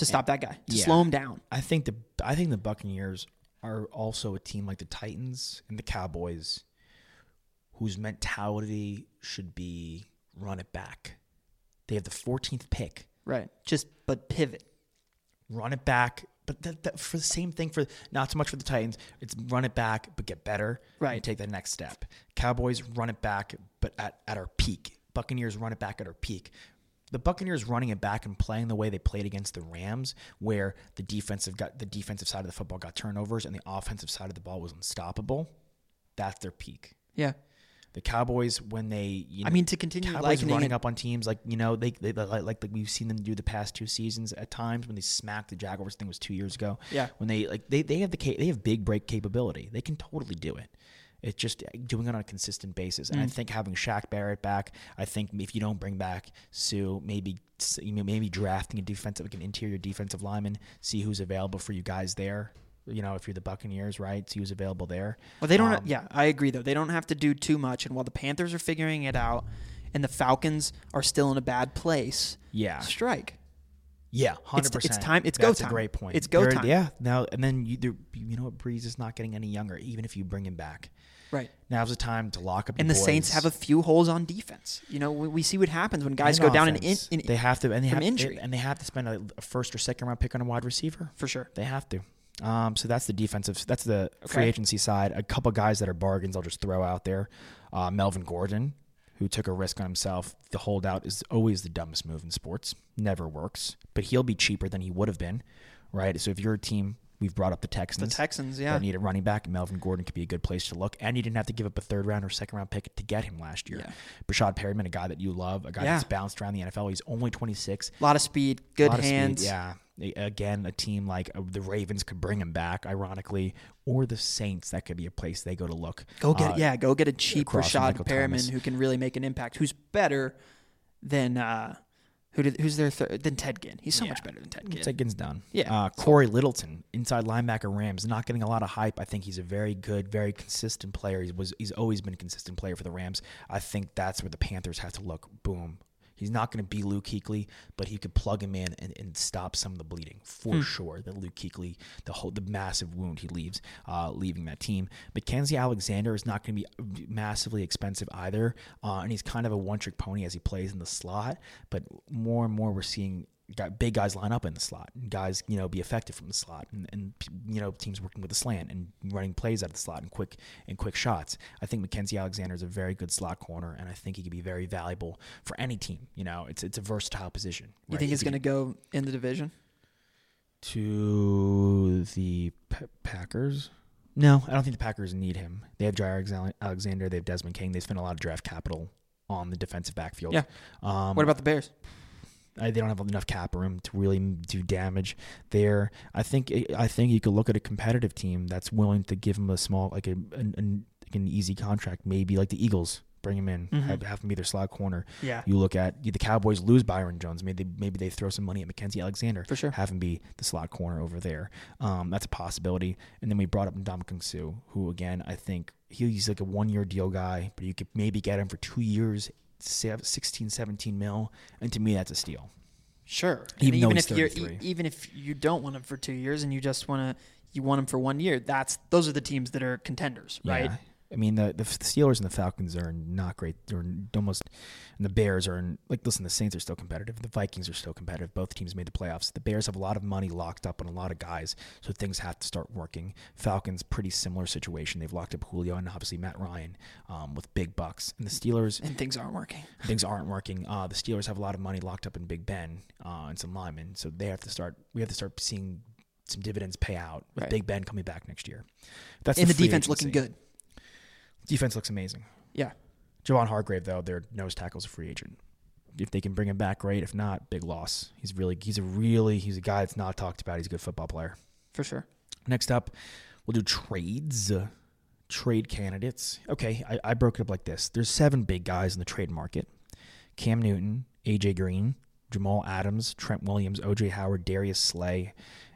F: to stop that guy, to
A: Yeah.
F: slow him down.
A: I think the I think the Buccaneers are also a team like the Titans and the Cowboys, whose mentality should be run it back. They have the 14th pick.
F: Right. Just but pivot.
A: Run it back, but that, that for the same thing for not so much for the Titans. It's run it back, but get better.
F: Right.
A: And take the next step. Cowboys run it back, but at, at our peak. Buccaneers run it back at our peak. The Buccaneers running it back and playing the way they played against the Rams, where the defensive got the defensive side of the football got turnovers and the offensive side of the ball was unstoppable. That's their peak.
F: Yeah.
A: The Cowboys, when they, you know,
F: I mean, to continue
A: Cowboys running
F: it-
A: up on teams like you know they, they like, like like we've seen them do the past two seasons at times when they smacked the Jaguars. I think was two years ago.
F: Yeah.
A: when they like they they have the they have big break capability. They can totally do it. It's just doing it on a consistent basis.
F: Mm.
A: And I think having Shaq Barrett back, I think if you don't bring back Suh, maybe maybe drafting a defensive like an interior defensive lineman, see who's available for you guys there. You know, if you're the Buccaneers, right? See who's available there.
F: Well, they don't.
A: Um,
F: yeah, I agree though. They don't have to do too much. And while the Panthers are figuring it out, and the Falcons are still in a bad place,
A: Yeah.
F: strike.
A: Yeah,
F: It's-
A: hundred
F: it's time- it's go
A: That's
F: time.
A: a great point.
F: It's go
A: They're-
F: time.
A: Yeah. Now and then you you know what Brees is not getting any younger, even if you bring him back.
F: Right.
A: Now's the time to lock up.
F: And the Saints have a few holes on defense. You know, we, we see what happens when guys
A: And
F: go down and in, in
A: they have to and they have
F: injury.
A: and they have to spend a, a first or second round pick on a wide receiver.
F: for sure.
A: They have to. Um, so that's the defensive. That's the free agency side. A couple guys that are bargains. I'll just throw out there. Uh, Melvin Gordon, who took a risk on himself. The holdout is always the dumbest move in sports. Never works. But he'll be cheaper than he would have been, right? So if you're a team, we've brought up the Texans.
F: The Texans, yeah.
A: That need a running back. Melvin Gordon could be a good place to look. And you didn't have to give up a third round or second round pick to get him last year.
F: Yeah.
A: Breshad Perriman, a guy that you love, a guy
F: Yeah.
A: that's bounced around the NFL. He's only 26.
F: A lot of speed, good
A: of speed,
F: hands.
A: yeah. Again, a team like uh, the Ravens could bring him back, ironically, or the Saints. That could be a place they go to look.
F: Go get
A: Uh,
F: yeah, go get a cheap Rashad
A: Thomas.
F: who can really make an impact. Who's better than uh, who did, who's their third than Ted Ginn? He's so much better than Ted Ginn.
A: Ted Ginn's done.
F: Yeah.
A: Uh, Cory Littleton, inside linebacker Rams, not getting a lot of hype. I think he's a very good, very consistent player. He was he's always been a consistent player for the Rams. I think that's where the Panthers have to look. Boom. He's not going to be Luke Kuechly, but he could plug him in and, and stop some of the bleeding for sure. That Luke Kuechly, the whole the massive wound he leaves, uh, leaving that team. Mackensie Alexander is not going to be massively expensive either, uh, and he's kind of a one trick pony as he plays in the slot. But more and more, we're seeing big guys line up in the slot and guys you know be effective from the slot and, and you know teams working with the slant and running plays out of the slot and quick and quick shots. I think mackensie alexander is a very good slot corner and i think he could be very valuable for any team you know. It's it's a versatile position
F: You think he's going to go in the division?
A: to the P- packers? No i don't think the packers need him. They have jaire alexander they have desmond king. They spent a lot of draft capital on the defensive backfield.
F: Yeah.
A: um,
F: What about the Bears?
A: They don't have enough cap room to really do damage there. I think I think you could look at a competitive team that's willing to give him a small, like a an, an, like an easy contract, maybe like the Eagles. Bring him in, have, have him be their slot corner.
F: Yeah.
A: You look at the Cowboys lose Byron Jones. Maybe they, maybe they throw some money at Mackensie Alexander.
F: For sure.
A: Have him be the slot corner over there. Um, that's a possibility. And then we brought up Ndamukong Suh, who again I think he's like a one year deal guy, but you could maybe get him for two years, 16, 17 mil, and to me that's a steal.
F: Sure.
A: Even
F: even if you're e- even if you don't want him for two years and you just want to you want him for one year, that's those are the teams that are contenders, right?
A: Yeah. I mean, the the Steelers and the Falcons are not great. They're almost, and the Bears are in, like. Listen, the Saints are still competitive. The Vikings are still competitive. Both teams made the playoffs. The Bears have a lot of money locked up on a lot of guys, so things have to start working. Falcons, pretty similar situation. They've locked up Julio and obviously Matt Ryan um, with big bucks. And the Steelers,
F: And things aren't working.
A: things aren't working. Uh, the Steelers have a lot of money locked up in Big Ben uh, and some linemen, so they have to start. We have to start seeing some dividends pay out with
F: Right.
A: Big Ben coming back next year. That's
F: and the
A: free
F: defense looking good.
A: Defense looks amazing.
F: Yeah.
A: Javon Hargrave, though, their nose tackle's a free agent. If they can bring him back, great. If not, big loss. He's really, he's a really, he's a guy that's not talked about. He's a good football player.
F: For sure.
A: Next up, we'll do trades, uh, trade candidates. Okay, I, I broke it up like this. There's seven big guys in the trade market: Cam Newton, AJ Green, Jamal Adams, Trent Williams, OJ Howard, Darius Slay,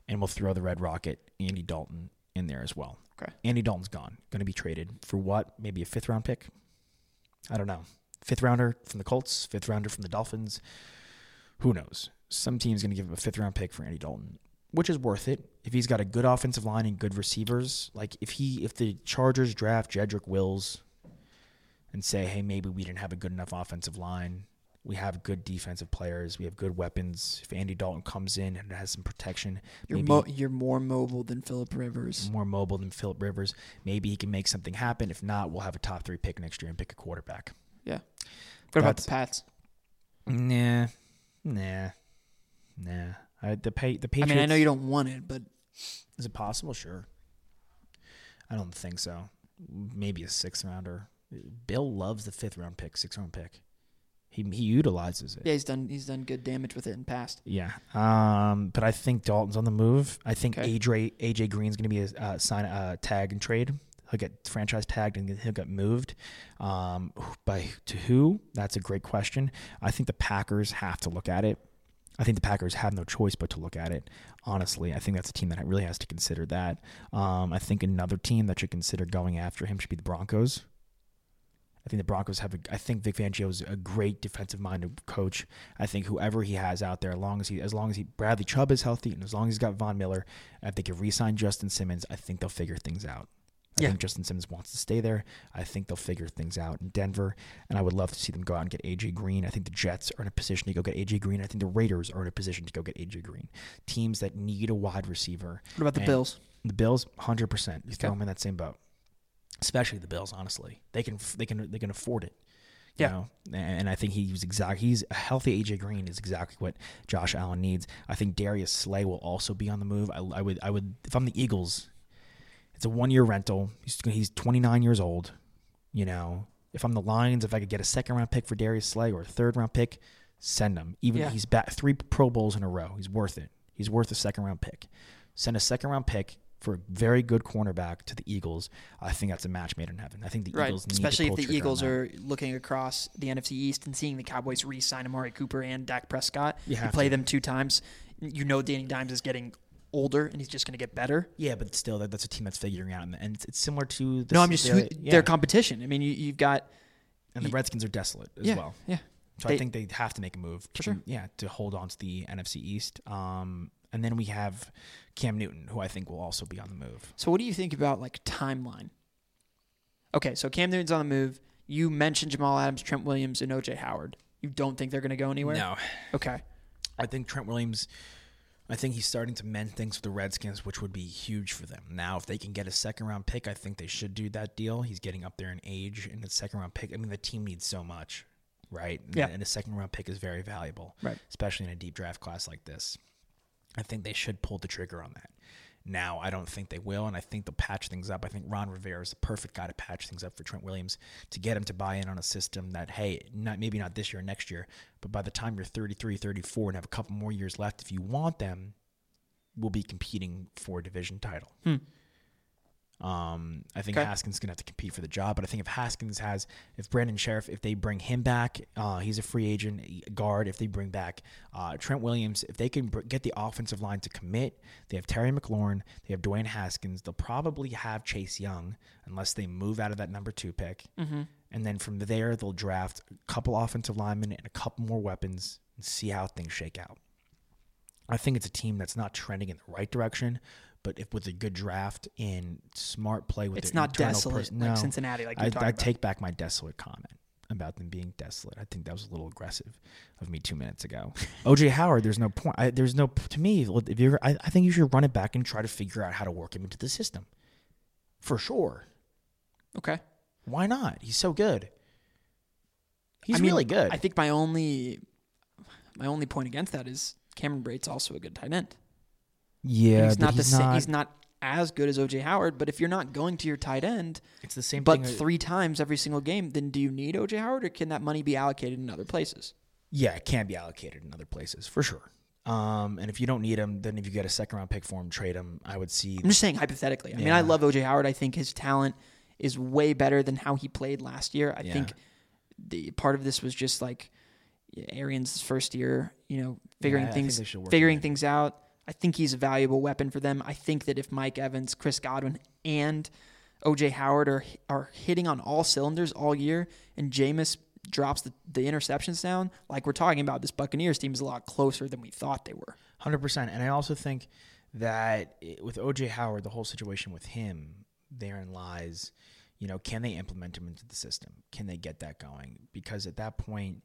A: and we'll throw the Red Rocket, Andy Dalton, in there as well.
F: Okay.
A: Andy Dalton's gone. Going to be traded for what? Maybe a fifth round pick? I don't know. Fifth rounder from the Colts, fifth rounder from the Dolphins. Who knows? Some team's going to give him a fifth round pick for Andy Dalton, which is worth it if he's got a good offensive line and good receivers. Like if he, if the Chargers draft Jedrick Wills and say, hey, maybe we didn't have a good enough offensive line, We have good defensive players. We have good weapons. If Andy Dalton comes in and has some protection,
F: You're
A: maybe
F: mo- you're more mobile than Philip Rivers.
A: more mobile than Philip Rivers, maybe he can make something happen. If not, we'll have a top three pick next year and pick a quarterback.
F: Yeah. What about the Pats?
A: Nah, nah, nah. I, the pay the Patriots.
F: I mean, I know you don't want it, but
A: Is it possible? Sure. I don't think so. Maybe a sixth rounder. Bill loves the fifth round pick, sixth round pick. He he utilizes it.
F: yeah, he's done he's done good damage with it in the past.
A: Yeah. Um, but I think Dalton's on the move. I think
F: Okay.
A: AJ AJ Green's going to be a uh, sign uh, tag and trade. He'll get franchise tagged and he'll get moved. Um, by to who? That's a great question. I think the Packers have to look at it. I think the Packers have no choice but to look at it. Honestly, I think that's a team that really has to consider that. Um, I think another team that should consider going after him should be the Broncos. I think the Broncos have. A, I think Vic Fangio is a great defensive-minded coach. I think whoever he has out there, as long as he, as long as he, Bradley Chubb is healthy, and as long as he's got Von Miller, if they can re-sign Justin Simmons, I think they'll figure things out. I
F: Yeah.
A: think Justin Simmons wants to stay there. I think they'll figure things out in Denver, and I would love to see them go out and get AJ Green. I think the Jets are in a position to go get AJ Green. I think the Raiders are in a position to go get AJ Green. Teams that need a wide receiver.
F: What about the Bills?
A: The Bills, hundred percent. You throw
F: Okay.
A: them in that same boat. Especially the Bills, honestly, they can they can they can afford it. You
F: Yeah.
A: know? and I think he's exact. He's a healthy AJ Green is exactly what Josh Allen needs. I think Darius Slay will also be on the move. I, I would I would if I'm the Eagles, it's a one year rental. He's he's 29 years old. You know, if I'm the Lions, if I could get a second round pick for Darius Slay or a third round pick, send him. Even
F: Yeah.
A: he's back three Pro Bowls in a row. He's worth it. He's worth a second round pick. Send a second round pick for a very good cornerback to the Eagles. I think that's a match made in heaven. I think the
F: Right,
A: Eagles need
F: especially if the Eagles are looking across the NFC East and seeing the Cowboys re-sign Amari Cooper and Dak Prescott.
A: You have
F: play
A: to.
F: them two times. You know Danny Dimes is getting older and he's just going to get better.
A: Yeah, but still, that, that's a team that's figuring out, and, it's, it's similar to the,
F: no, I'm just
A: the, yeah.
F: their competition. I mean, you, you've got
A: and the Redskins are desolate as
F: yeah,
A: well.
F: yeah.
A: So
F: They-
A: I think they have to make a move. To,
F: sure.
A: Yeah, to hold on to the NFC East. Um, and then we have Cam Newton, who I think will also be on the move.
F: So what do you think about like timeline? Okay, so Cam Newton's on the move. You mentioned Jamal Adams, Trent Williams, and OJ Howard. You don't think they're going to go anywhere?
A: No,
F: Okay.
A: I think Trent Williams. I think he's starting to mend things with the Redskins, which would be huge for them. Now, if they can get a second round pick, I think they should do that deal. He's getting up there in age, and the second round pick. I mean, the team needs so much, right? And,
F: Yeah.
A: and a second round pick is very valuable,
F: Right.
A: Especially in a deep draft class like this. I think they should pull the trigger on that. Now, I don't think they will, and I think they'll patch things up. I think Ron Rivera is the perfect guy to patch things up for Trent Williams to get him to buy in on a system that, hey, not maybe not this year or next year, but by the time you're 33, 34, and have a couple more years left, if you want them, we'll be competing for a division title. Hmm. Um, I think
F: Okay.
A: Haskins is gonna have to compete for the job, but I think if Haskins has, if Brandon Scherff, if they bring him back, uh, he's a free agent guard. If they bring back uh, Trent Williams, if they can br- get the offensive line to commit, they have Terry McLaurin, they have Dwayne Haskins. They'll probably have Chase Young unless they move out of that number two pick, mm-hmm. and then from there they'll draft a couple offensive linemen and a couple more weapons and see how things shake out. I think it's a team that's not trending in the right direction, but if with a good draft and smart play with
F: It's not desolate
A: pers-
F: like
A: no.
F: Cincinnati, like
A: I, I take back my desolate comment about them being desolate. I think that was a little aggressive of me two minutes ago. OJ Howard, there's no point. I, there's no to me. If you're, I, I think you should run it back and try to figure out how to work him into the system. For sure.
F: Okay.
A: Why not? He's so good. He's
F: I mean,
A: really good.
F: I think my only my only point against that is Cameron Brate's also a good tight end.
A: Yeah,
F: he's not
A: he's
F: same.
A: not.
F: He's not as good as OJ Howard. But if you're not going to your tight end,
A: it's the same
F: but three times every single game, then do you need OJ Howard, or can that money be allocated in other places?
A: Yeah, it can be allocated in other places for sure. Um, and if you don't need him, then if you get a second round pick for him, trade him. I would see.
F: I'm just saying hypothetically. I mean, I love OJ Howard. I think his talent is way better than how he played last year. I
A: Yeah.
F: think the part of this was just like yeah, Arians' first year, you know, figuring
A: think
F: things
A: they should work
F: figuring things out. I think he's a valuable weapon for them. I think that if Mike Evans, Chris Godwin, and OJ Howard are are hitting on all cylinders all year, and Jameis drops the, the interceptions down, like we're talking about, this Buccaneers team is a lot closer than we thought they were.
A: Hundred percent, and I also think that it- with OJ Howard, the whole situation with him, therein lies, you know, can they implement him into the system? Can they get that going? Because at that point,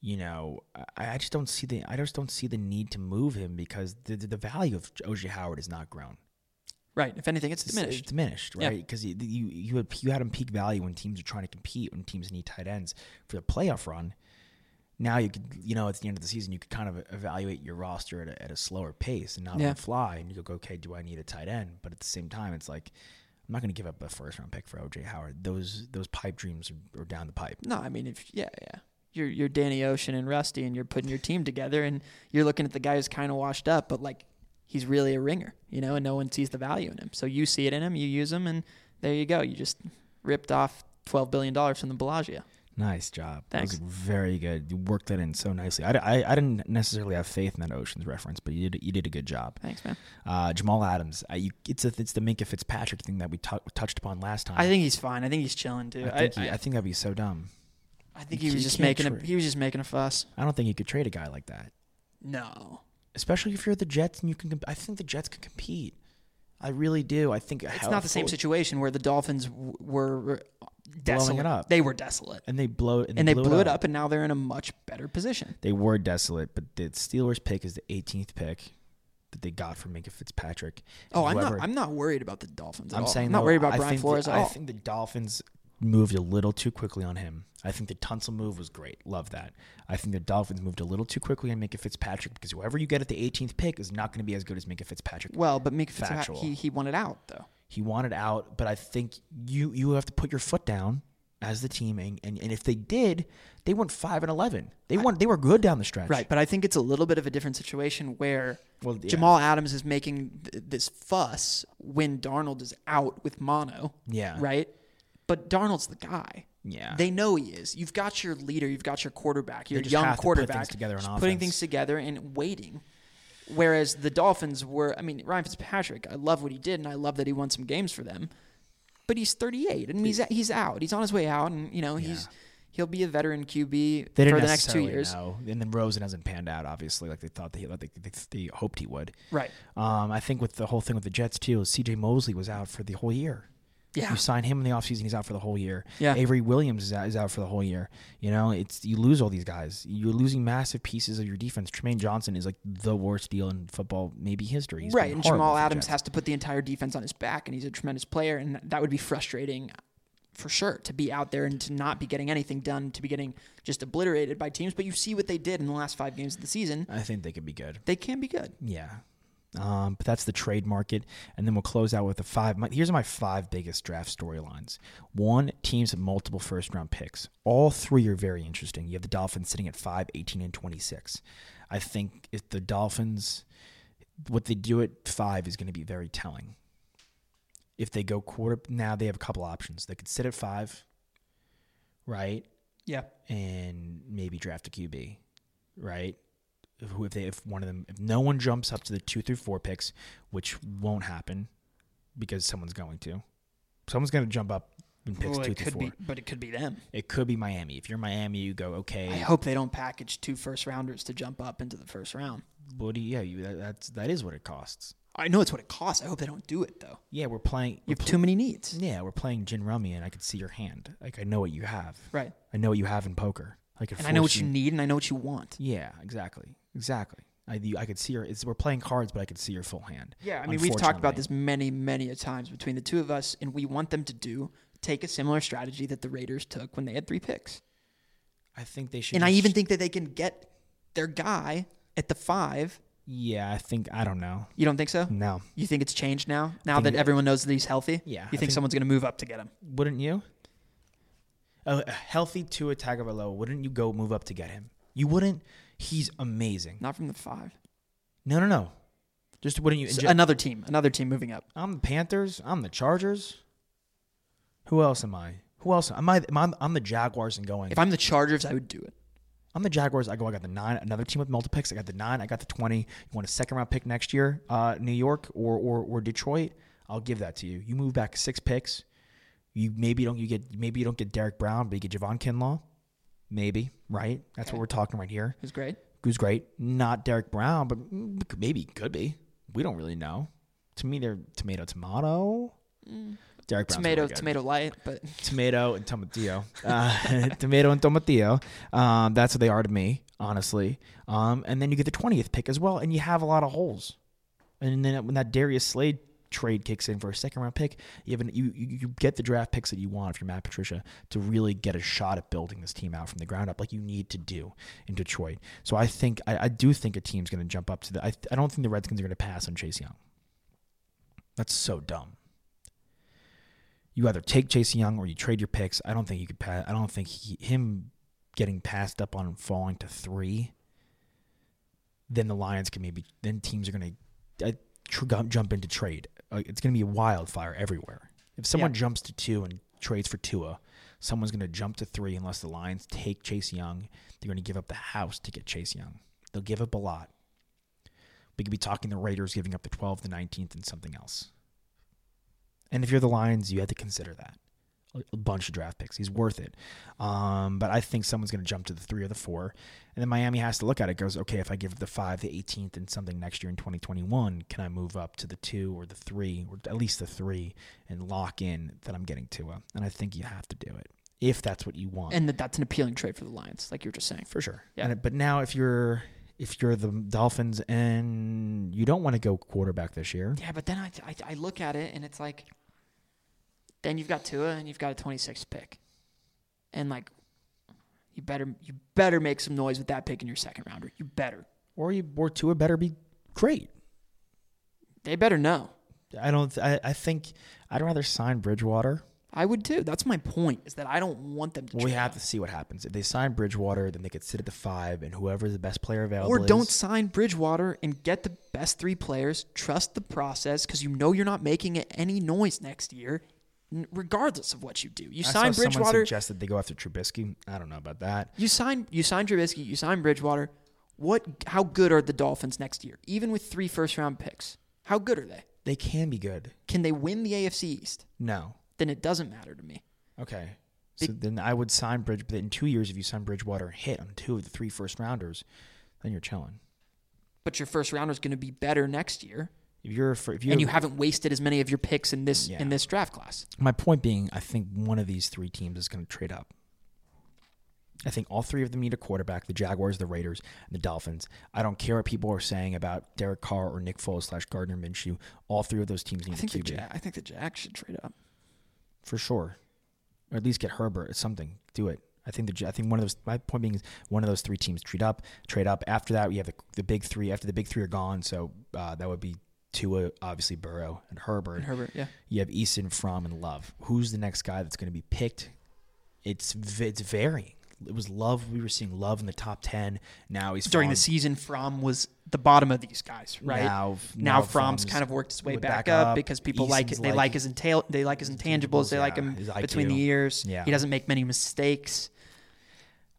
A: you know, I, I just don't see the I just don't see the need to move him because the the, the value of OJ Howard has not grown.
F: Right. If anything, it's diminished.
A: It's diminished, right? Because you, you you had you had him peak value when teams are trying to compete, when teams need tight ends for the playoff run. Now you could, you know, at the end of the season, you could kind of evaluate your roster at a, at a slower pace and not
F: Yeah.
A: fly, and you go, okay, do I need a tight end? But at the same time, it's like I'm not going to give up a first round pick for OJ Howard. Those those pipe dreams are, are down the pipe.
F: No, I mean, if yeah, yeah, you're you're Danny Ocean and Rusty, and you're putting your team together, and you're looking at the guy who's kind of washed up, but like he's really a ringer, you know, and no one sees the value in him. So you see it in him, you use him, and there you go. You just ripped off twelve billion dollars from the Bellagio.
A: Nice job.
F: Thanks.
A: That was very good. You worked that in so nicely. I, I, I didn't necessarily have faith in that Ocean's reference, but you did you did a good job.
F: Thanks, man.
A: Uh, Jamal Adams. I, you, it's a, it's the Minkah Fitzpatrick thing that we tou touched upon last time.
F: I think he's fine. I think he's chilling too.
A: I think,
F: I,
A: he- I think that'd be so dumb.
F: I think he was just making a he was just making a fuss.
A: I don't think you could trade a guy like that,
F: No,
A: especially if you're the Jets and you can. comp- I think the Jets can compete. I really do. I think
F: it's not the same situation where the Dolphins w- were desolate.
A: it up.
F: They were desolate,
A: And they blow and,
F: and they blew it up, and now they're in a much better position.
A: They were desolate, but the Steelers pick is the 18th pick that they got from Minkah Fitzpatrick.
F: Oh, I'm
A: whoever-
F: not. I'm not worried about the Dolphins. At
A: I'm saying
F: I'm not
A: though,
F: worried about
A: I
F: Brian
A: think
F: Flores
A: the,
F: at
A: I
F: all.
A: think the Dolphins moved a little too quickly on him. I think the Tunsil move was great. Love that. I think the Dolphins moved a little too quickly on Minkah Fitzpatrick because whoever you get at the 18th pick is not going to be as good as Minkah Fitzpatrick.
F: well, but
A: Factual.
F: Fitzpatrick, he he wanted out though.
A: He wanted out, but I think you you have to put your foot down as the team, and, and, and if they did, they went five and eleven. They won. They were good down the stretch.
F: Right, but I think it's a little bit of a different situation where
A: Well, yeah.
F: Jamal Adams is making th- this fuss when Darnold is out with mono.
A: Yeah.
F: Right? But Darnold's the guy.
A: Yeah.
F: They know he is. You've got your leader, you've got your quarterback, your
A: just
F: young
A: have to put
F: quarterback
A: things together
F: putting things together and waiting. Whereas the Dolphins were, I mean, Ryan Fitzpatrick, I love what he did and I love that he won some games for them. But he's 38 and he's he's out. He's on his way out and you know, he's he'll be a veteran QB
A: They
F: for the next two years.
A: know. And then Rosen hasn't panned out, obviously, like they thought that he, like they, they, they hoped he would.
F: Right.
A: Um, I think with the whole thing with the Jets too, C.J. Mosley was out for the whole year.
F: Yeah.
A: You sign him in the offseason, he's out for the whole year.
F: Yeah.
A: Avery Williams is out, is out for the whole year. You know, it's you lose all these guys. You're losing massive pieces of your defense. Trumaine Johnson is like the worst deal in football, maybe history. He's
F: right, and Jamal Adams has to put the entire defense on his back, and he's a tremendous player, and that would be frustrating for sure to be out there and to not be getting anything done, to be getting just obliterated by teams. But you see what they did in the last five games of the season;
A: I think they could be good.
F: they can be good.
A: Yeah. Um, but that's the trade market. And then we'll close out with the five. My, here's my five biggest draft storylines. One, teams have multiple first round picks. All three are very interesting. You have the Dolphins sitting at 5, 18, and 26. I think if the Dolphins, what they do at 5 is going to be very telling. If they go quarter, now they have a couple options. They could sit at 5, right?
F: Yeah,
A: and maybe draft a QB, right? Who if they if one of them if no one jumps up to the two through four picks, which won't happen because someone's going to, someone's going to jump up and picks
F: well,
A: two
F: it
A: through
F: could
A: four.
F: be, but it could be them.
A: It could be Miami. If you're Miami, you go okay.
F: I hope they don't package two first rounders to jump up into the first round.
A: What do you, yeah, you, that, that's that is what it costs.
F: I know it's what it costs. I hope they don't do it though.
A: Yeah, we're playing.
F: You have too many needs.
A: Yeah, we're playing gin rummy, and I could see your hand. Like I know what you have.
F: Right.
A: I know what you have in poker. I could.
F: And I know what you need, and I know what you want.
A: Yeah, exactly, exactly. I, I could see her. It's, we're playing cards, but I could see her full hand.
F: Yeah, I mean, we've talked about this many, many a times between the two of us, and we want them to do take a similar strategy that the Raiders took when they had three picks.
A: I think they should.
F: And I even think that they can get their guy at the five.
A: Yeah, I think I don't know.
F: You don't think so?
A: No,
F: You think it's changed now? Now that everyone knows that he's healthy?
A: Yeah,
F: You think,
A: think-
F: someone's going to move up to get him?
A: wouldn't you? A, a healthy Tua Tagovailoa, wouldn't you go move up to get him? You wouldn't. He's amazing.
F: Not from the five.
A: No, no, no. Just wouldn't you?
F: So another team. Another team moving up.
A: I'm the Panthers. I'm the Chargers. Who else am I? Who else? Am I? Am I I'm the Jaguars and going.
F: If I'm the Chargers, I would do it.
A: I'm the Jaguars. I go. I got the nine. Another team with multiple picks. I got the nine. I got the twenty. You want a second round pick next year? Uh, New York or or or Detroit? I'll give that to you. You move back six picks. You maybe don't. You get maybe you don't get Derrick Brown, but you get Javon Kinlaw. Maybe right. That's what we're talking right here.
F: Who's great?
A: Who's great? Not Derrick Brown, but mm, maybe could be. We don't really know. To me, they're tomato tomato. Derrick Brown's
F: tomato,
A: really
F: tomato light, but
A: tomato and tomatillo. Uh, tomato and tomatillo. Um, that's what they are to me, honestly. Um, and then you get the twentieth pick as well, and you have a lot of holes. And then when that Darius Slade trade kicks in for a second round pick, you have an, you, you get the draft picks that you want if you're Matt Patricia to really get a shot at building this team out from the ground up, like you need to do in Detroit. So I think I, I do think a team's going to jump up to the. I, I don't think the Redskins are going to pass on Chase Young. That's so dumb you either take Chase Young or you trade your picks. I don't think you could pass. I don't think he, him getting passed up on falling to three. Then the Lions can maybe. Then teams are going to uh, jump into trade. Uh, it's going to be a wildfire everywhere. If someone
F: Yeah.
A: jumps to two and trades for Tua, someone's going to jump to three unless the Lions take Chase Young. They're going to give up the house to get Chase Young. They'll give up a lot. We could be talking the Raiders giving up the 12th, the 19th, and something else. And if you're the Lions, you have to consider that. A- bunch of draft picks. He's worth it. Um, but I think someone's going to jump to the three or the four. And then Miami has to look at it, goes, okay, if I give the five, the 18th, and something next year in 2021, can I move up to the two or the three, or at least the three, and lock in that I'm getting Tua? And I think you have to do it if that's what you want.
F: and that that's an appealing trade for the Lions, like you were just saying.
A: For sure.
F: Yeah.
A: And it- but now if you're if you're the Dolphins and you don't want to go quarterback this year,
F: Yeah, but then I, I, I look at it and it's like, then you've got Tua and you've got a 26th pick, and like, you better you better make some noise with that pick in your second rounder. You better.
A: or you or Tua better be great.
F: They better know.
A: I don't. I, I think I'd rather sign Bridgewater.
F: I would too. That's my point. Is that I don't want them to.
A: Well, we have to see what happens. If they sign Bridgewater, then they could sit at the five, and whoever the best player available
F: Or don't sign Bridgewater and get the best three players. Trust the process because you know you're not making any noise next year, regardless of what you do. You
A: I
F: sign
A: saw someone
F: Bridgewater.
A: suggested they go after Trubisky. I don't know about that.
F: You sign you sign Trubisky, you sign Bridgewater. What how good are the Dolphins next year? Even with three first round picks. How good are they?
A: They can be good.
F: Can they win the AFC East?
A: No.
F: Then it doesn't matter to me.
A: Okay. So then I would sign Bridge. But in two years, if you sign Bridgewater and hit on two of the three first rounders, then you're chilling.
F: But your first rounder is going to be better next year,
A: If you're for, if you
F: and you haven't wasted as many of your picks in this
A: Yeah.
F: in this draft class.
A: My point being, I think one of these three teams is going to trade up. I think all three of them need a quarterback: the Jaguars, the Raiders, and the Dolphins. I don't care what people are saying about Derek Carr or Nick Foles slash Gardner Minshew. All three of those teams need
F: I think
A: a
F: the
A: QB
F: ja- I think the Jacks should trade up.
A: for sure, or at least get Herbert or something. Do it. I think the I think one of those. My point being is one of those three teams trade up. Trade up. After that, we have the, the big three. After the big three are gone, so uh, that would be Tua, obviously Burrow, and Herbert.
F: And Herbert, yeah.
A: You have Eason, Fromm, and Love. Who's the next guy that's going to be picked? It's it's varying. It was Love. We were seeing Love in the top ten. Now he's
F: During the season, Fromm was the bottom of these guys, right?
A: Now-
F: now,
A: now
F: Fromm's
A: Fromm's
F: kind of worked his way back,
A: back
F: up, because people like it. They
A: like-
F: like his intel. They like his intangibles. They like him between the ears.
A: Yeah.
F: He doesn't make many mistakes.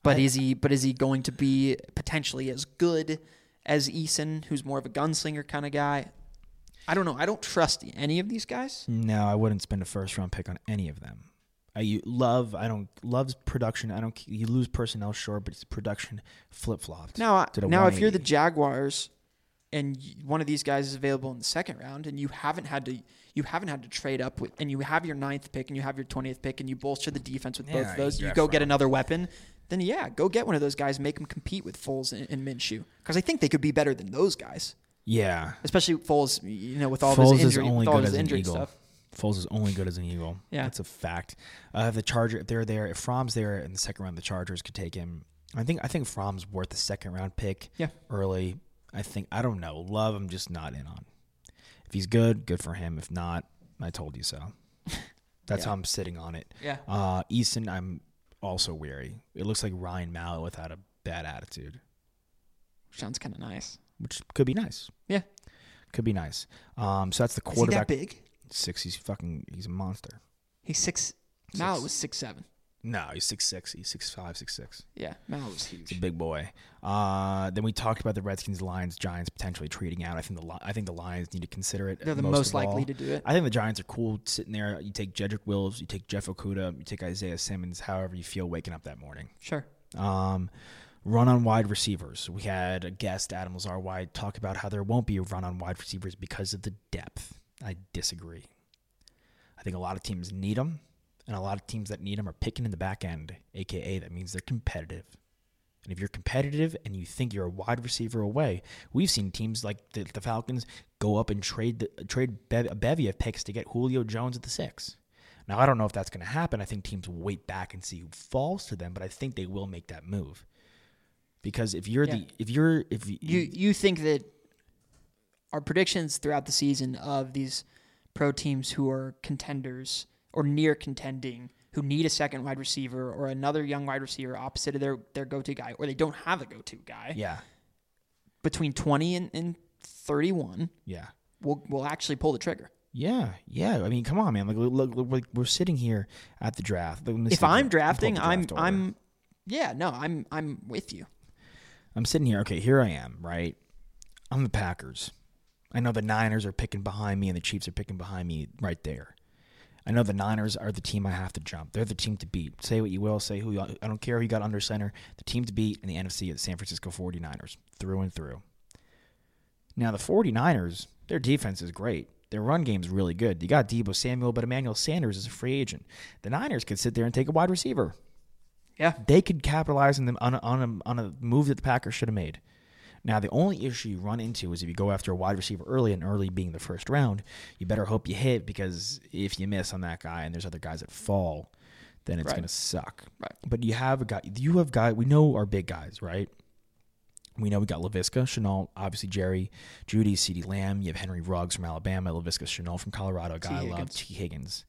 F: But is he? But is he going to be potentially as good as Eason, who's more of a gunslinger kind of guy? I don't know. I don't trust any of these guys.
A: No, I wouldn't spend a first round pick on any of them. I you, love. I don't love's production. I don't. You lose personnel, sure, but his production flip flopped.
F: Now, I-
A: to the
F: now, if you're the Jaguars, and one of these guys is available in the second round, and you haven't had to, you haven't had to trade up with, and you have your ninth pick, and you have your twentieth pick, and you bolster the defense with both of those,
A: you
F: you go get another weapon. Then yeah, go get one of those guys, make them compete with Foles and, and Minshew, because I think they could be better than those guys,
A: yeah,
F: especially Foles. You know, with all
A: Foles
F: his injury,
A: is only good
F: his
A: as an
F: injury
A: eagle.
F: stuff.
A: Foles is only good as an eagle.
F: Yeah.
A: that's a fact. Uh, if the Charger, if they're there, if Fromm's there in the second round, the Chargers could take him. I think I think Fromm's worth the second round pick.
F: Yeah.
A: early. I think I don't know. Love, I'm just not in on. If he's good, good for him. If not, I told you so. That's how I'm sitting on it.
F: Yeah.
A: Uh, Eason, I'm also weary. It looks like Ryan Mallett without a bad attitude,
F: Sounds kind of nice.
A: Which could be nice.
F: Yeah,
A: Could be nice. Um, so that's the
F: is he
A: quarterback.
F: that big?
A: Six. He's fucking. He's a monster.
F: He's six. Mallett was six seven.
A: No, he's six six. He's six five, six six.
F: Yeah, Mallett was huge.
A: He's a big boy. Uh, then we talked about the Redskins, Lions, Giants potentially trading out. I think the I think the Lions need to consider it.
F: They're the
A: most
F: most
A: all.
F: likely to do it.
A: I think the Giants are cool sitting there. You take Jedrick Wills, you take Jeff Okudah, you take Isaiah Simmons, however you feel waking up that morning.
F: Sure.
A: Um, run on wide receivers. We had a guest, Adam Lazar White, talk about how there won't be a run on wide receivers because of the depth. I disagree. I think a lot of teams need them, and a lot of teams that need them are picking in the back end, aka that means they're competitive. And if you're competitive and you think you're a wide receiver away, we've seen teams like the, the Falcons go up and trade the, trade a bevy of picks to get Julio Jones at the six. Now I don't know if that's going to happen. I think teams wait back and see who falls to them, but I think they will make that move because if you're
F: Yeah.
A: the if you're if you,
F: You you think that our predictions throughout the season of these pro teams who are contenders or near contending, who need a second wide receiver or another young wide receiver opposite of their, their go to guy, or they don't have a go to guy,
A: yeah
F: between twenty and, and thirty one,
A: yeah
F: we'll we'll actually pull the trigger.
A: Yeah, yeah. I mean, come on, man. Like, look, look, look, we're sitting here at the draft.
F: If I'm drafting,
A: the
F: I'm
A: order.
F: I'm yeah, no, I'm I'm with you.
A: I'm sitting here. Okay, here I am. Right, I'm the Packers. I know the Niners are picking behind me, and the Chiefs are picking behind me right there. I know the Niners are the team I have to jump. They're the team to beat. Say what you will, say who you, I don't care who you got under center. The team to beat in the NFC is the San Francisco 49ers, through and through. Now, the 49ers, their defense is great. Their run game is really good. You got Deebo Samuel, but Emmanuel Sanders is a free agent. The Niners could sit there and take a wide receiver.
F: Yeah.
A: They could capitalize on them on a, on a, on a move that the Packers should have made. Now, the only issue you run into is if you go after a wide receiver early, and early being the first round, you better hope you hit because if you miss on that guy and there's other guys that fall, then it's
F: Right.
A: going to suck.
F: Right.
A: But you have a guy, you have guy, we know our big guys, right? We know we got Laviska, Shenault, obviously Jerry, Jeudy, CeeDee Lamb. You have Henry Ruggs from Alabama, Laviska, Shenault from Colorado, a guy I love. Tee Higgins.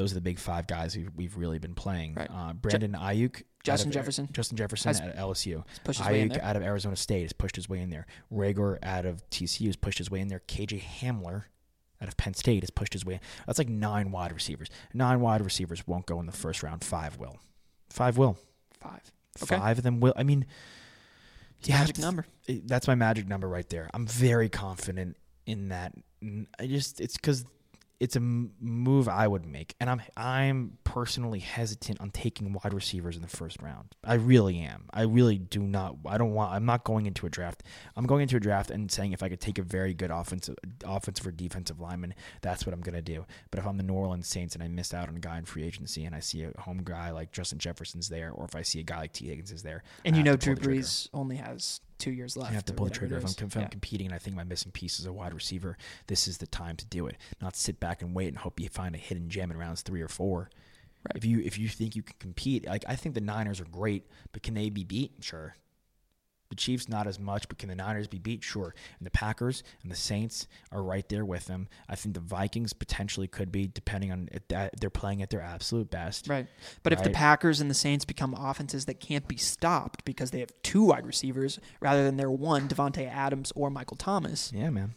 A: Those are the big five guys we've, we've really been playing.
F: Right.
A: Uh, Brandon Aiyuk.
F: Justin Jefferson.
A: Justin Jefferson
F: Has-
A: at LSU.
F: pushed his way in
A: Ayuk out of Arizona State has pushed his way in there. Reagor out of TCU has pushed his way in there. KJ Hamler out of Penn State has pushed his way. That's like nine wide receivers. Nine wide receivers won't go in the first round. Five will. Five will.
F: Five. Okay.
A: Five of them will. I mean, have
F: magic number.
A: That's my magic number right there. I'm very confident in that. I just it's because it's a move I would make, and I'm I'm personally hesitant on taking wide receivers in the first round. I really am. I really do not. I don't want. I'm not going into a draft. I'm going into a draft and saying if I could take a very good offensive offensive or defensive lineman, that's what I'm going to do. But if I'm the New Orleans Saints and I miss out on a guy in free agency and I see a home guy like Justin Jefferson's there, or if I see a guy like Tee Higgins is there,
F: And
A: I
F: you know Drew. Brees only has two years left.
A: I have to pull the trigger if I'm, if I'm
F: Yeah.
A: competing and I think my missing piece is a wide receiver. This is the time to do it. Not sit back and wait and hope you find a hidden gem in rounds three or four.
F: Right.
A: If you if you think you can compete, like I think the Niners are great, but can they be beat? Sure. The Chiefs not as much, but can the Niners be beat? Sure. And the Packers and the Saints are right there with them. I think the Vikings potentially could be, depending on if that they're playing at their absolute best.
F: Right. But if the Packers and the Saints become offenses that can't be stopped because they have two wide receivers rather than their one, Davante Adams or Michael Thomas,
A: Yeah, man.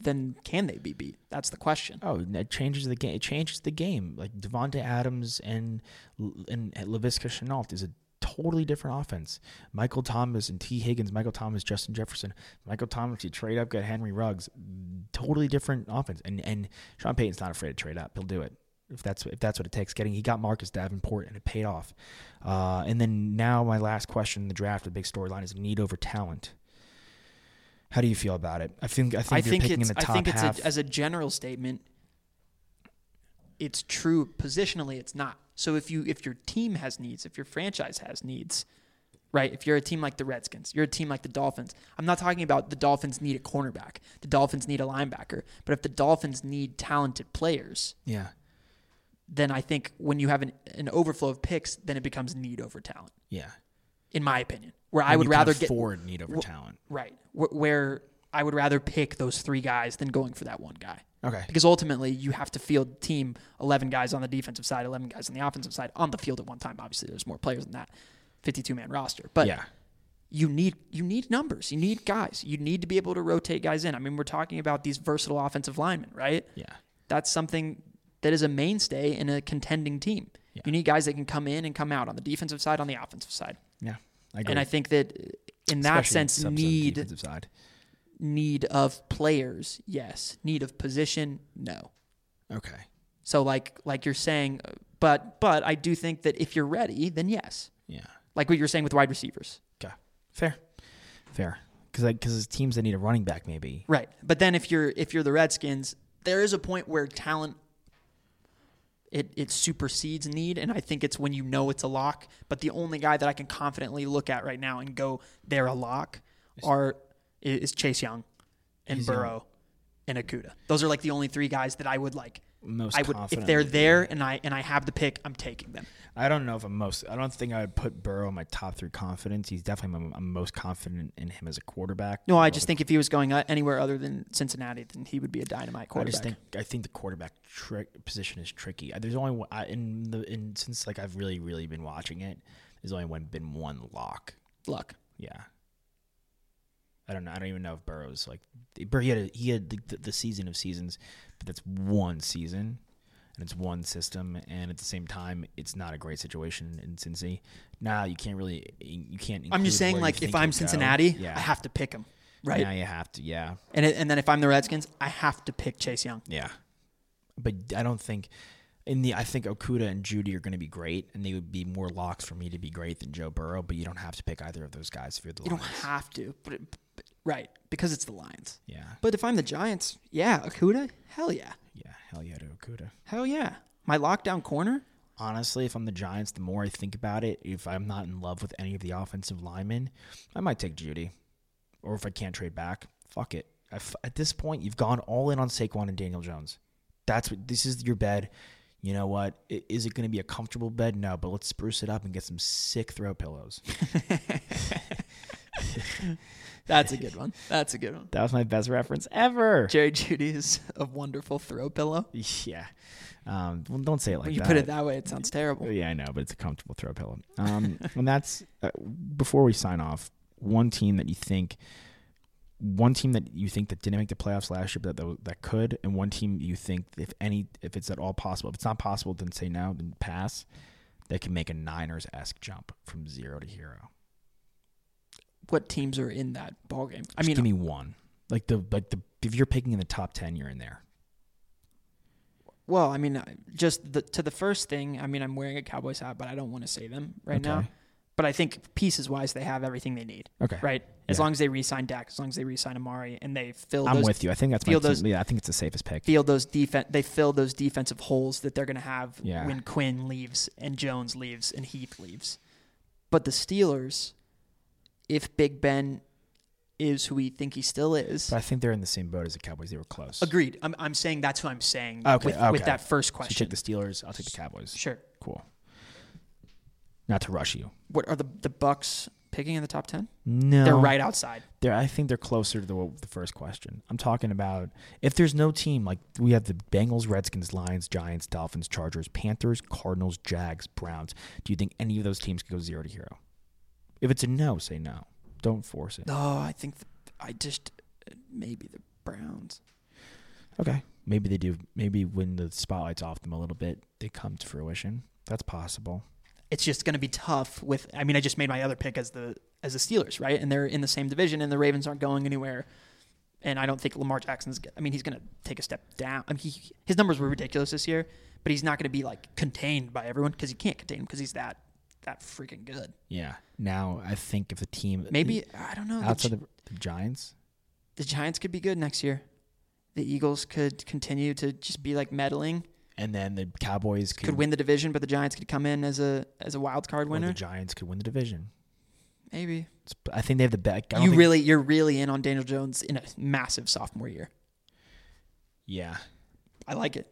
F: then can they be beat? That's the question.
A: Oh, it changes the game. It changes the game. Like Davante Adams and and Laviska Shenault is a totally different offense. Michael Thomas and Tee Higgins, Michael Thomas, Justin Jefferson, Michael Thomas. You trade up, get Henry Ruggs. Totally different offense. And and Sean Payton's not afraid to trade up. He'll do it if that's if that's what it takes. Getting he got Marcus Davenport and it paid off. Uh, and then now my last question in the draft, the big storyline is need over talent. How do you feel about it? I think I think
F: I
A: you're
F: think
A: picking
F: it's
A: in the top
F: I think it's
A: half.
F: a, as a general statement it's true positionally it's not. So if you if your team has needs, if your franchise has needs, right? If you're a team like the Redskins, you're a team like the Dolphins. I'm not talking about the Dolphins need a cornerback. The Dolphins need a linebacker. But if the Dolphins need talented players,
A: yeah.
F: then I think when you have an, an overflow of picks, then it becomes need over talent,
A: Yeah.
F: in my opinion. Where I would rather get
A: afford need over
F: wh-
A: talent.
F: right, wh- where I would rather pick those three guys than going for that one guy.
A: Okay.
F: Because ultimately, you have to field team 11 guys on the defensive side, 11 guys on the offensive side on the field at one time. Obviously, there's more players than that 52 man roster. But
A: yeah.
F: you need you need numbers. You need guys. You need to be able to rotate guys in. I mean, we're talking about these versatile offensive linemen, right?
A: Yeah.
F: That's something that is a mainstay in a contending team.
A: Yeah.
F: You need guys that can come in and come out on the defensive side, on the offensive side.
A: Yeah. I.
F: And I think that in that
A: Especially
F: sense, need
A: defensive side.
F: Need of players, yes. Need of position, no.
A: Okay.
F: So like like you're saying, but but I do think that if you're ready, then yes.
A: Yeah.
F: Like what you're saying with wide receivers,
A: Okay. Fair. Fair. Because because teams that need a running back maybe.
F: right? But then if you're if you're the Redskins, there is a point where talent it it supersedes need, and I think it's when you know it's a lock. But the only guy that I can confidently look at right now and go, they're a lock, are is Chase Young and Burrow and Okudah. Those are like the only three guys that I would like.
A: Most
F: I would if they're there and I and I have the pick, I'm taking them.
A: I don't know if I'm most. I don't think I would put Burrow in my top three confidence. He's definitely my, I'm most confident in him as a quarterback.
F: No, I just think if he was going uh, anywhere other than Cincinnati, then he would be a dynamite quarterback.
A: I just think I think the quarterback tri- position is tricky. There's only one, I, in the in since like I've really really been watching it. There's only one been one lock.
F: luck.
A: Yeah. I don't know. I don't even know if Burrow's like Burrow. He had a, he had the, the season of seasons, but that's one season, and it's one system, and at the same time, it's not a great situation in Cincy. Now you can't really you can't.
F: I'm just saying, like, if I'm. Cincinnati,
A: yeah,
F: I have to pick him, right?
A: Now you have to, yeah,
F: And it, and then if I'm the Redskins, I have to pick Chase Young.
A: yeah. But I don't think in the I think Okudah and Jeudy are going to be great, and they would be more locks for me to be great than Joe Burrow. But you don't have to pick either of those guys if you're the
F: You don't have to, but, it, but right because it's the Lions.
A: Yeah,
F: But if I'm the Giants, yeah, Okudah, hell yeah,
A: yeah, hell yeah to Okudah.
F: hell yeah. My lockdown corner,
A: honestly, if I'm the Giants, the more I think about it, if I'm not in love with any of the offensive linemen, I might take Jeudy. Or if I can't trade back, fuck it. I f at this point, you've gone all in on Saquon and Daniel Jones. That's what this is your bed. You know what? Is it going to be a comfortable bed? No, but let's spruce it up and get some sick throw pillows.
F: that's a good one. That's a good one.
A: That was my best reference ever.
F: Jerry Jeudy is a wonderful throw pillow.
A: Yeah. Um, well, don't say it like
F: When you
A: that.
F: put it that way, it sounds terrible.
A: Yeah, I know, but it's a comfortable throw pillow. Um, and that's uh, before we sign off. One team that you think, one team that you think that didn't make the playoffs last year, but that that could, and one team you think, if any, if it's at all possible, if it's not possible, then say no, then pass. That can make a Niners esque jump from zero to hero.
F: What teams are in that ball game? I
A: Just
F: mean,
A: give me one. Like the like the if you're picking in the top ten, you're in there.
F: well, I mean, uh, just the, to the first thing. I mean, I'm wearing a Cowboys hat, but I don't want to say them right now. But I think pieces wise, they have everything they need.
A: Okay.
F: Right. As
A: Yeah.
F: long as they re-sign Dak, as long as they re-sign Amari, and they fill.
A: I'm
F: those,
A: with you. I think that's my
F: those-
A: yeah, I think it's the safest pick.
F: Feel those defense. They fill those defensive holes that they're going to have
A: Yeah.
F: when Quinn leaves and Jones leaves and Heath leaves. But the Steelers, if Big Ben is who we think he still is,
A: But I think they're in the same boat as the Cowboys. They were close.
F: agreed. I'm, I'm saying that's what I'm saying
A: Okay,
F: with,
A: okay.
F: with that first
A: So you
F: question.
A: take the Steelers. I'll take the Cowboys.
F: sure.
A: Cool. Not to rush you.
F: What are the the Bucks picking in the top ten?
A: No,
F: They're right outside.
A: They're, I think they're closer to the, the first question. I'm talking about if there's no team like we have the Bengals, Redskins, Lions, Giants, Dolphins, Chargers, Panthers, Cardinals, Jags, Browns. Do you think any of those teams could go zero to hero? If it's a no, say no. Don't force it.
F: No, I think the, I just uh, maybe the Browns.
A: Okay. Maybe they do. Maybe when the spotlight's off them a little bit, they come to fruition. That's possible.
F: It's just going to be tough. With I mean, I just made my other pick as the as the Steelers, right? And they're in the same division, and the Ravens aren't going anywhere. And I don't think Lamar Jackson's. I mean, he's going to take a step down. I mean, he, his numbers were ridiculous this year, but he's not going to be like contained by everyone because he can't contain him because he's that that freaking good.
A: Yeah. Now I think if the team
F: Maybe I don't know. The,
A: outside
F: Gi-
A: the, the Giants,
F: the Giants could be good next year. The Eagles could continue to just be like meddling.
A: and then the Cowboys could,
F: Could win the division, but the Giants could come in as a as a wild card winner.
A: the Giants could win the division.
F: Maybe.
A: I think they have the best.
F: You really, you're really in on Daniel Jones in a massive sophomore year.
A: Yeah.
F: I like it.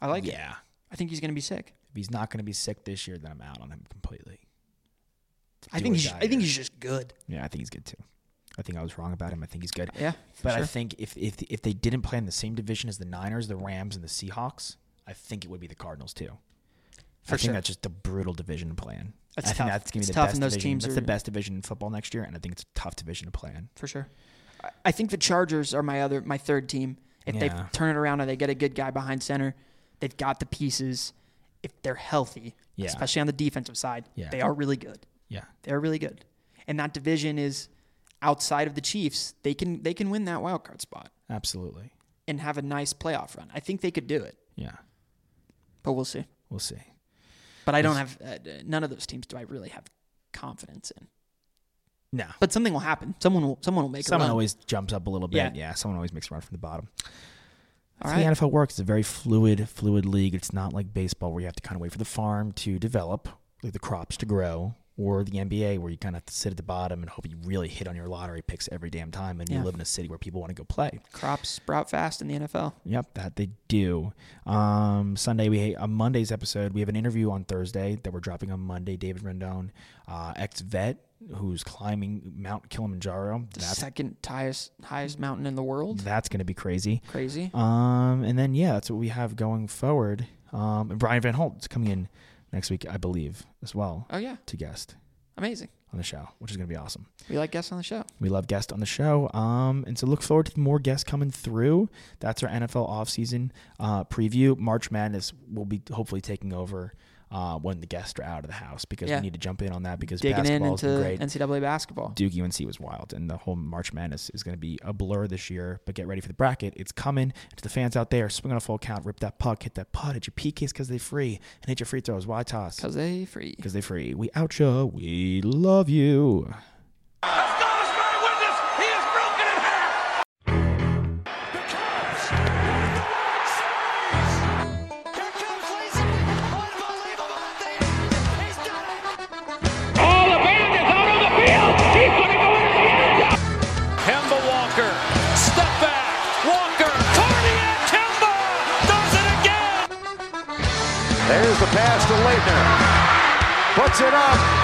F: I like it.
A: yeah.
F: I think he's going to be sick.
A: If he's not going to be sick this year, then I'm out on him completely.
F: I think he's. I think he's just good.
A: Yeah, I think he's good too. I think I was wrong about him. I think he's good.
F: Yeah,
A: But I think if if if they didn't play in the same division as the Niners, the Rams, and the Seahawks, I think it would be the Cardinals too.
F: For
A: I think
F: sure.
A: that's just a brutal division to play in.
F: That's
A: I
F: tough.
A: think that's gonna be
F: It's
A: the
F: tough,
A: best
F: and those
A: division.
F: teams
A: that's
F: are-
A: the best division in football next year, and I think it's a tough division to play in.
F: for sure. I- I think the Chargers are my other, my third team. If
A: Yeah.
F: they turn it around and they get a good guy behind center, they've got the pieces. If they're healthy,
A: Yeah.
F: especially on the defensive side,
A: Yeah.
F: they are really good.
A: Yeah,
F: They're really good, and that division is outside of the Chiefs. They can they can win that wild card spot
A: absolutely.
F: and have a nice playoff run. I think they could do it,
A: Yeah,
F: but we'll see.
A: we'll see.
F: But I don't have uh, none of those teams. Do I really have confidence in?
A: No,
F: But something will happen. Someone will someone will make a
A: someone always jumps up a little bit.
F: Yeah.
A: Yeah. someone always makes a run from the bottom.
F: All
A: That's how the NFL works. It's a very fluid, fluid league. It's not like baseball where you have to kind of wait for the farm to develop, like the crops to grow, or the NBA where you kind of sit at the bottom and hope you really hit on your lottery picks every damn time, and
F: Yeah.
A: you live in a city where people want to go play.
F: Crops sprout fast in the NFL.
A: Yep, that they do. Um, Sunday we on Monday's episode we have an interview on Thursday that we're dropping on Monday. David Rendon, uh, ex vet who's climbing Mount Kilimanjaro.
F: The
A: That's
F: second highest highest mountain in the world.
A: that's going to be crazy.
F: Crazy.
A: Um, and then yeah, that's what we have going forward. Um, and Brian Van Holt is coming in next week, I believe, as well
F: Oh yeah,
A: to guest
F: amazing.
A: on the show, which is going to be awesome.
F: We like guests on the show.
A: We love guests on the show. Um, and so look forward to more guests coming through. That's our NFL offseason uh, preview. March Madness will be hopefully taking over uh, when the guests are out of the house because
F: Yeah.
A: we need to jump in on that because
F: Digging in into
A: great.
F: NCAA basketball.
A: Duke UNC was wild, and the whole March Madness is going to be a blur this year. But get ready for the bracket; it's coming. To the fans out there, swing on a full count, rip that puck, hit that putt, hit your PKs because they free, and hit your free throws. Why toss?
F: Cause they free.
A: Because they free. We out ya. We love you.
C: Puts it up.